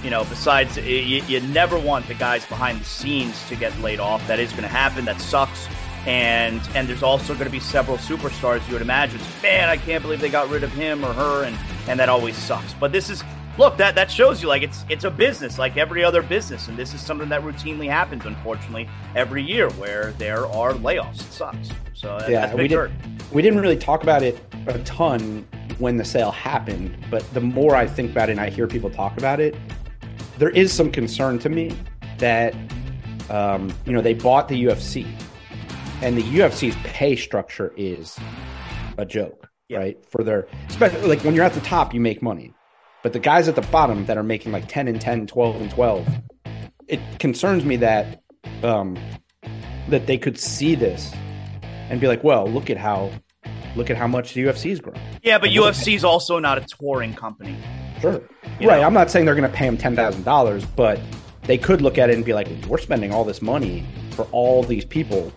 you know, besides, you, you never want the guys behind the scenes to get laid off. That is going to happen. That sucks. And and there's also going to be several superstars you would imagine. Man, I can't believe they got rid of him or her, and and that always sucks. But this is look that that shows you like it's it's a business like every other business, and this is something that routinely happens, unfortunately, every year where there are layoffs. It sucks. So that- yeah, that's we didn't we didn't really talk about it a ton when the sale happened, but the more I think about it and I hear people talk about it, there is some concern to me that um, you know they bought the UFC, and the UFC's pay structure is a joke, Yeah. right? For their especially like when you're at the top, you make money. But the guys at the bottom that are making like 10 and 10, 12 and 12, it concerns me that um that they could see this and be like, well, look at how look at how much the UFC's grown. Yeah, but UFC's also not a touring company. Sure. You right. know? I'm not saying they're going to pay him ten thousand dollars, but they could look at it and be like, "We're spending all this money for all these people.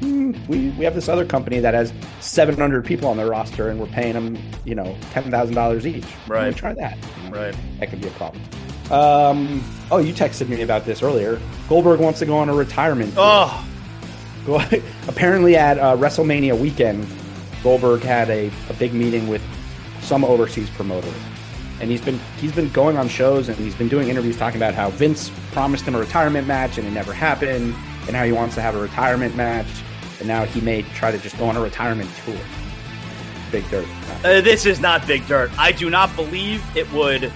Hmm, we we have this other company that has 700 people on their roster, and we're paying them, you know, ten thousand dollars each. Right. Try that. Right. That could be a problem. Um. Oh, you texted me about this earlier. Goldberg wants to go on a retirement. tour. Oh, Go- Apparently, at uh, WrestleMania weekend, Goldberg had a, a big meeting with some overseas promoter, and he's been he's been going on shows and he's been doing interviews talking about how Vince promised him a retirement match and it never happened, and how he wants to have a retirement match, and now he may try to just go on a retirement tour. Big dirt. Uh, this is not big dirt. I do not believe it would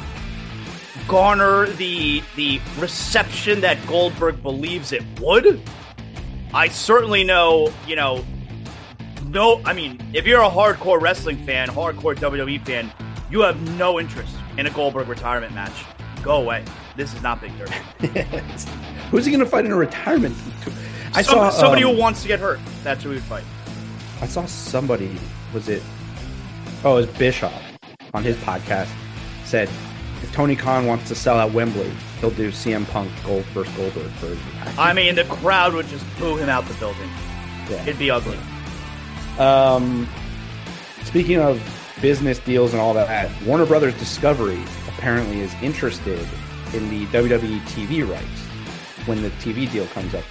garner the the reception that Goldberg believes it would. I certainly know, you know, no. I mean, if you're a hardcore wrestling fan, hardcore WWE fan, you have no interest in a Goldberg retirement match. Go away. This is not big dirt. Who's he going to fight in a retirement tour? I Some- saw somebody um, who wants to get hurt. That's who we would fight. I saw somebody was it oh it was Bischoff on his podcast said if Tony Khan wants to sell out Wembley, he'll do CM Punk Gold versus Goldberg for. I mean, the crowd would just boo him out the building. Yeah. It'd be ugly. Um, speaking of business deals and all that, Warner Brothers Discovery apparently is interested in the WWE TV rights when the TV deal comes up,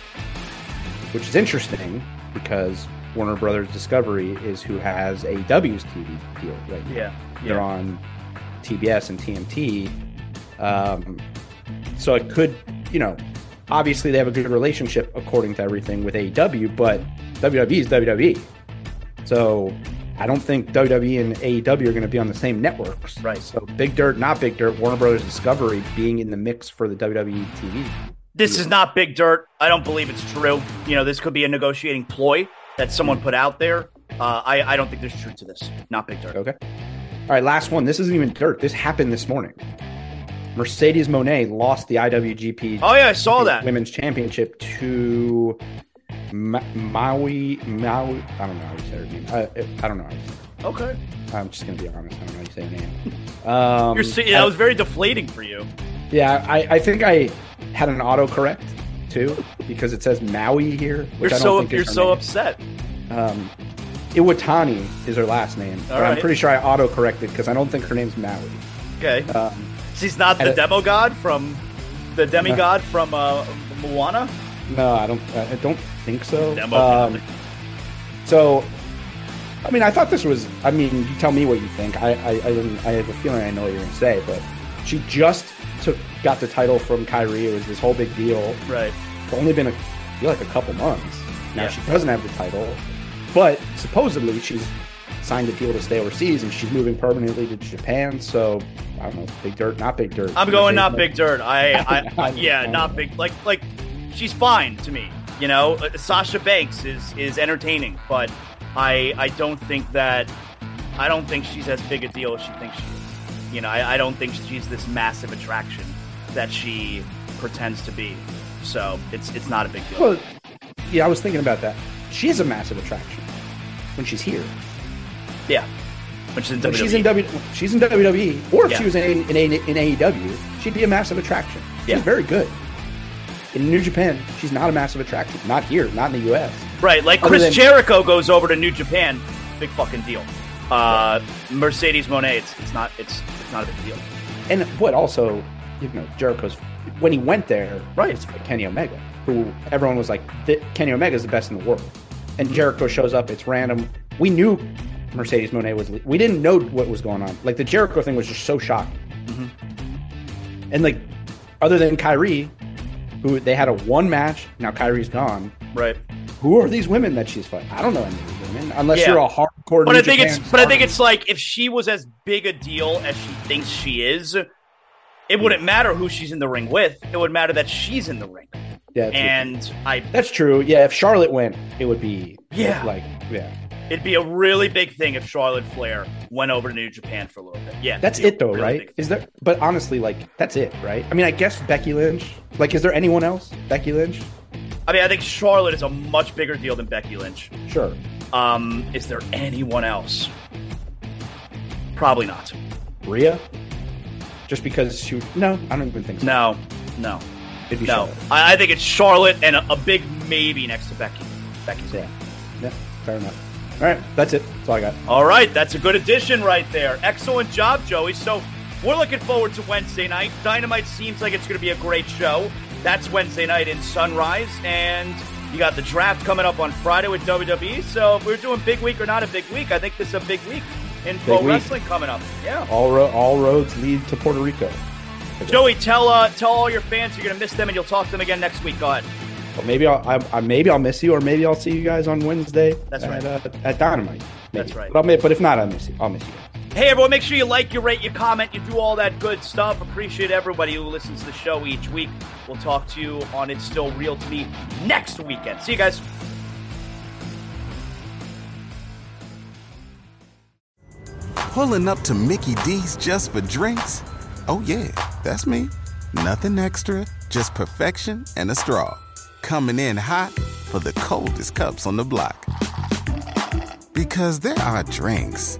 which is interesting because Warner Brothers Discovery is who has AEW's TV deal right now. Yeah. They're on TBS and TNT. Um, so it could, you know, obviously they have a good relationship according to everything with AEW, but WWE is WWE. So I don't think WWE and AEW are going to be on the same networks. Right. So Big Dirt, not Big Dirt, Warner Brothers Discovery being in the mix for the WWE TV. This is not big dirt. I don't believe it's true. You know, this could be a negotiating ploy that someone put out there. Uh, I, I don't think there's truth to this. Not big dirt. Okay. All right, last one. This isn't even dirt. This happened this morning. Mercedes Moné lost the IWGP Oh yeah, I saw that. Women's Championship to Ma- Maui. Maui. I don't know how you say her name. I, I don't know how you say it. Okay, I'm just going to be honest. I don't know how you say her name. Um, you're see- that was very deflating for you. yeah, I, I think I had an autocorrect too because it says Maui here. Which You're I don't so think you're so name. upset. Um, Iwatani is her last name, but I'm pretty sure I autocorrected because I don't think her name's Maui. Okay, Um, she's not the demo god from the demigod from uh, Moana. No, I don't. I don't think so. Demo Um, god. so, I mean, I thought this was. I mean, you tell me what you think. I, I, I, I have a feeling I know what you're going to say, but she just took got the title from Kairi. It was this whole big deal. Right. It's only been a, I feel like a couple months. Now Yeah. she doesn't have the title, but supposedly she's signed a deal to stay overseas and she's moving permanently to Japan. So I don't know, big dirt, not big dirt. I'm going not big dirt. I, I, I yeah, not big. Like, like she's fine to me. You know, Uh, Sasha Banks is is entertaining, but I, I don't think that, I don't think she's as big a deal as she thinks she is. You know, I, I don't think she's this massive attraction that she pretends to be. So it's it's not a big deal. Well, yeah, I was thinking about that. She is a massive attraction when she's here. yeah, which is in When WWE. she's in W, she's in WWE, or if Yeah. she was in in, in, in AEW, she'd be a massive attraction. She's Yeah. very good. In New Japan, she's not a massive attraction. Not here, not in the US. Right, like Chris than- Jericho goes over to New Japan, big fucking deal. Uh, Mercedes Moné, it's, it's not it's not a big deal. And what also, you know, Jericho's when he went there, Right. it's Kenny Omega, who everyone was like, Kenny Omega is the best in the world. And hmm. Jericho shows up, it's random. We knew Mercedes Moné was, we didn't know what was going on. Like the Jericho thing was just so shocking. Mm-hmm. And like, other than Kairi, who they had a one match, now Kairi's gone. Right. Who are these women that she's fighting? I don't know any unless Yeah. you're a hardcore. But New I think Japan it's but I think it's like if she was as big a deal as she thinks she is, it wouldn't matter who she's in the ring with. It would matter that she's in the ring. yeah, And I That's true. Yeah, if Charlotte went, it would be Yeah. like yeah. It'd be a really big thing if Charlotte Flair went over to New Japan for a little bit. Yeah, That's it'd be a it though, really right? Is there but honestly, like that's it, right? I mean, I guess Becky Lynch. Like, is there anyone else? Becky Lynch? I mean, I think Charlotte is a much bigger deal than Becky Lynch. Sure. Um, is there anyone else? Probably not. Rhea? Just because she No, I don't even think so. No, no, It'd be no. Charlotte. I, I think it's Charlotte and a, a big maybe next to Becky. Becky's Yeah. Yeah, fair enough. All right, that's it. That's all I got. All right, that's a good addition right there. Excellent job, Joey. So we're looking forward to Wednesday night. Dynamite seems like it's going to be a great show. That's Wednesday night in Sunrise, and you got the draft coming up on Friday with WWE. So if we're doing big week or not a big week, I think this is a big week in pro week. wrestling coming up. Yeah. All ro- all roads lead to Puerto Rico. Joey, tell uh, tell all your fans you're going to miss them, and you'll talk to them again next week. Go ahead. Well, maybe I'll I, I, maybe I'll miss you, or maybe I'll see you guys on Wednesday. That's at, right. Uh, at Dynamite. Maybe. That's right. But, I'll, but if not, I'll miss you. I'll miss you. Hey, everyone, make sure you like, you rate, you comment, you do all that good stuff. Appreciate everybody who listens to the show each week. We'll talk to you on It's Still Real to Me next weekend. See you guys. Pulling up to Mickey D's just for drinks? Oh, yeah, that's me. Nothing extra, just perfection and a straw. Coming in hot for the coldest cups on the block. Because there are drinks,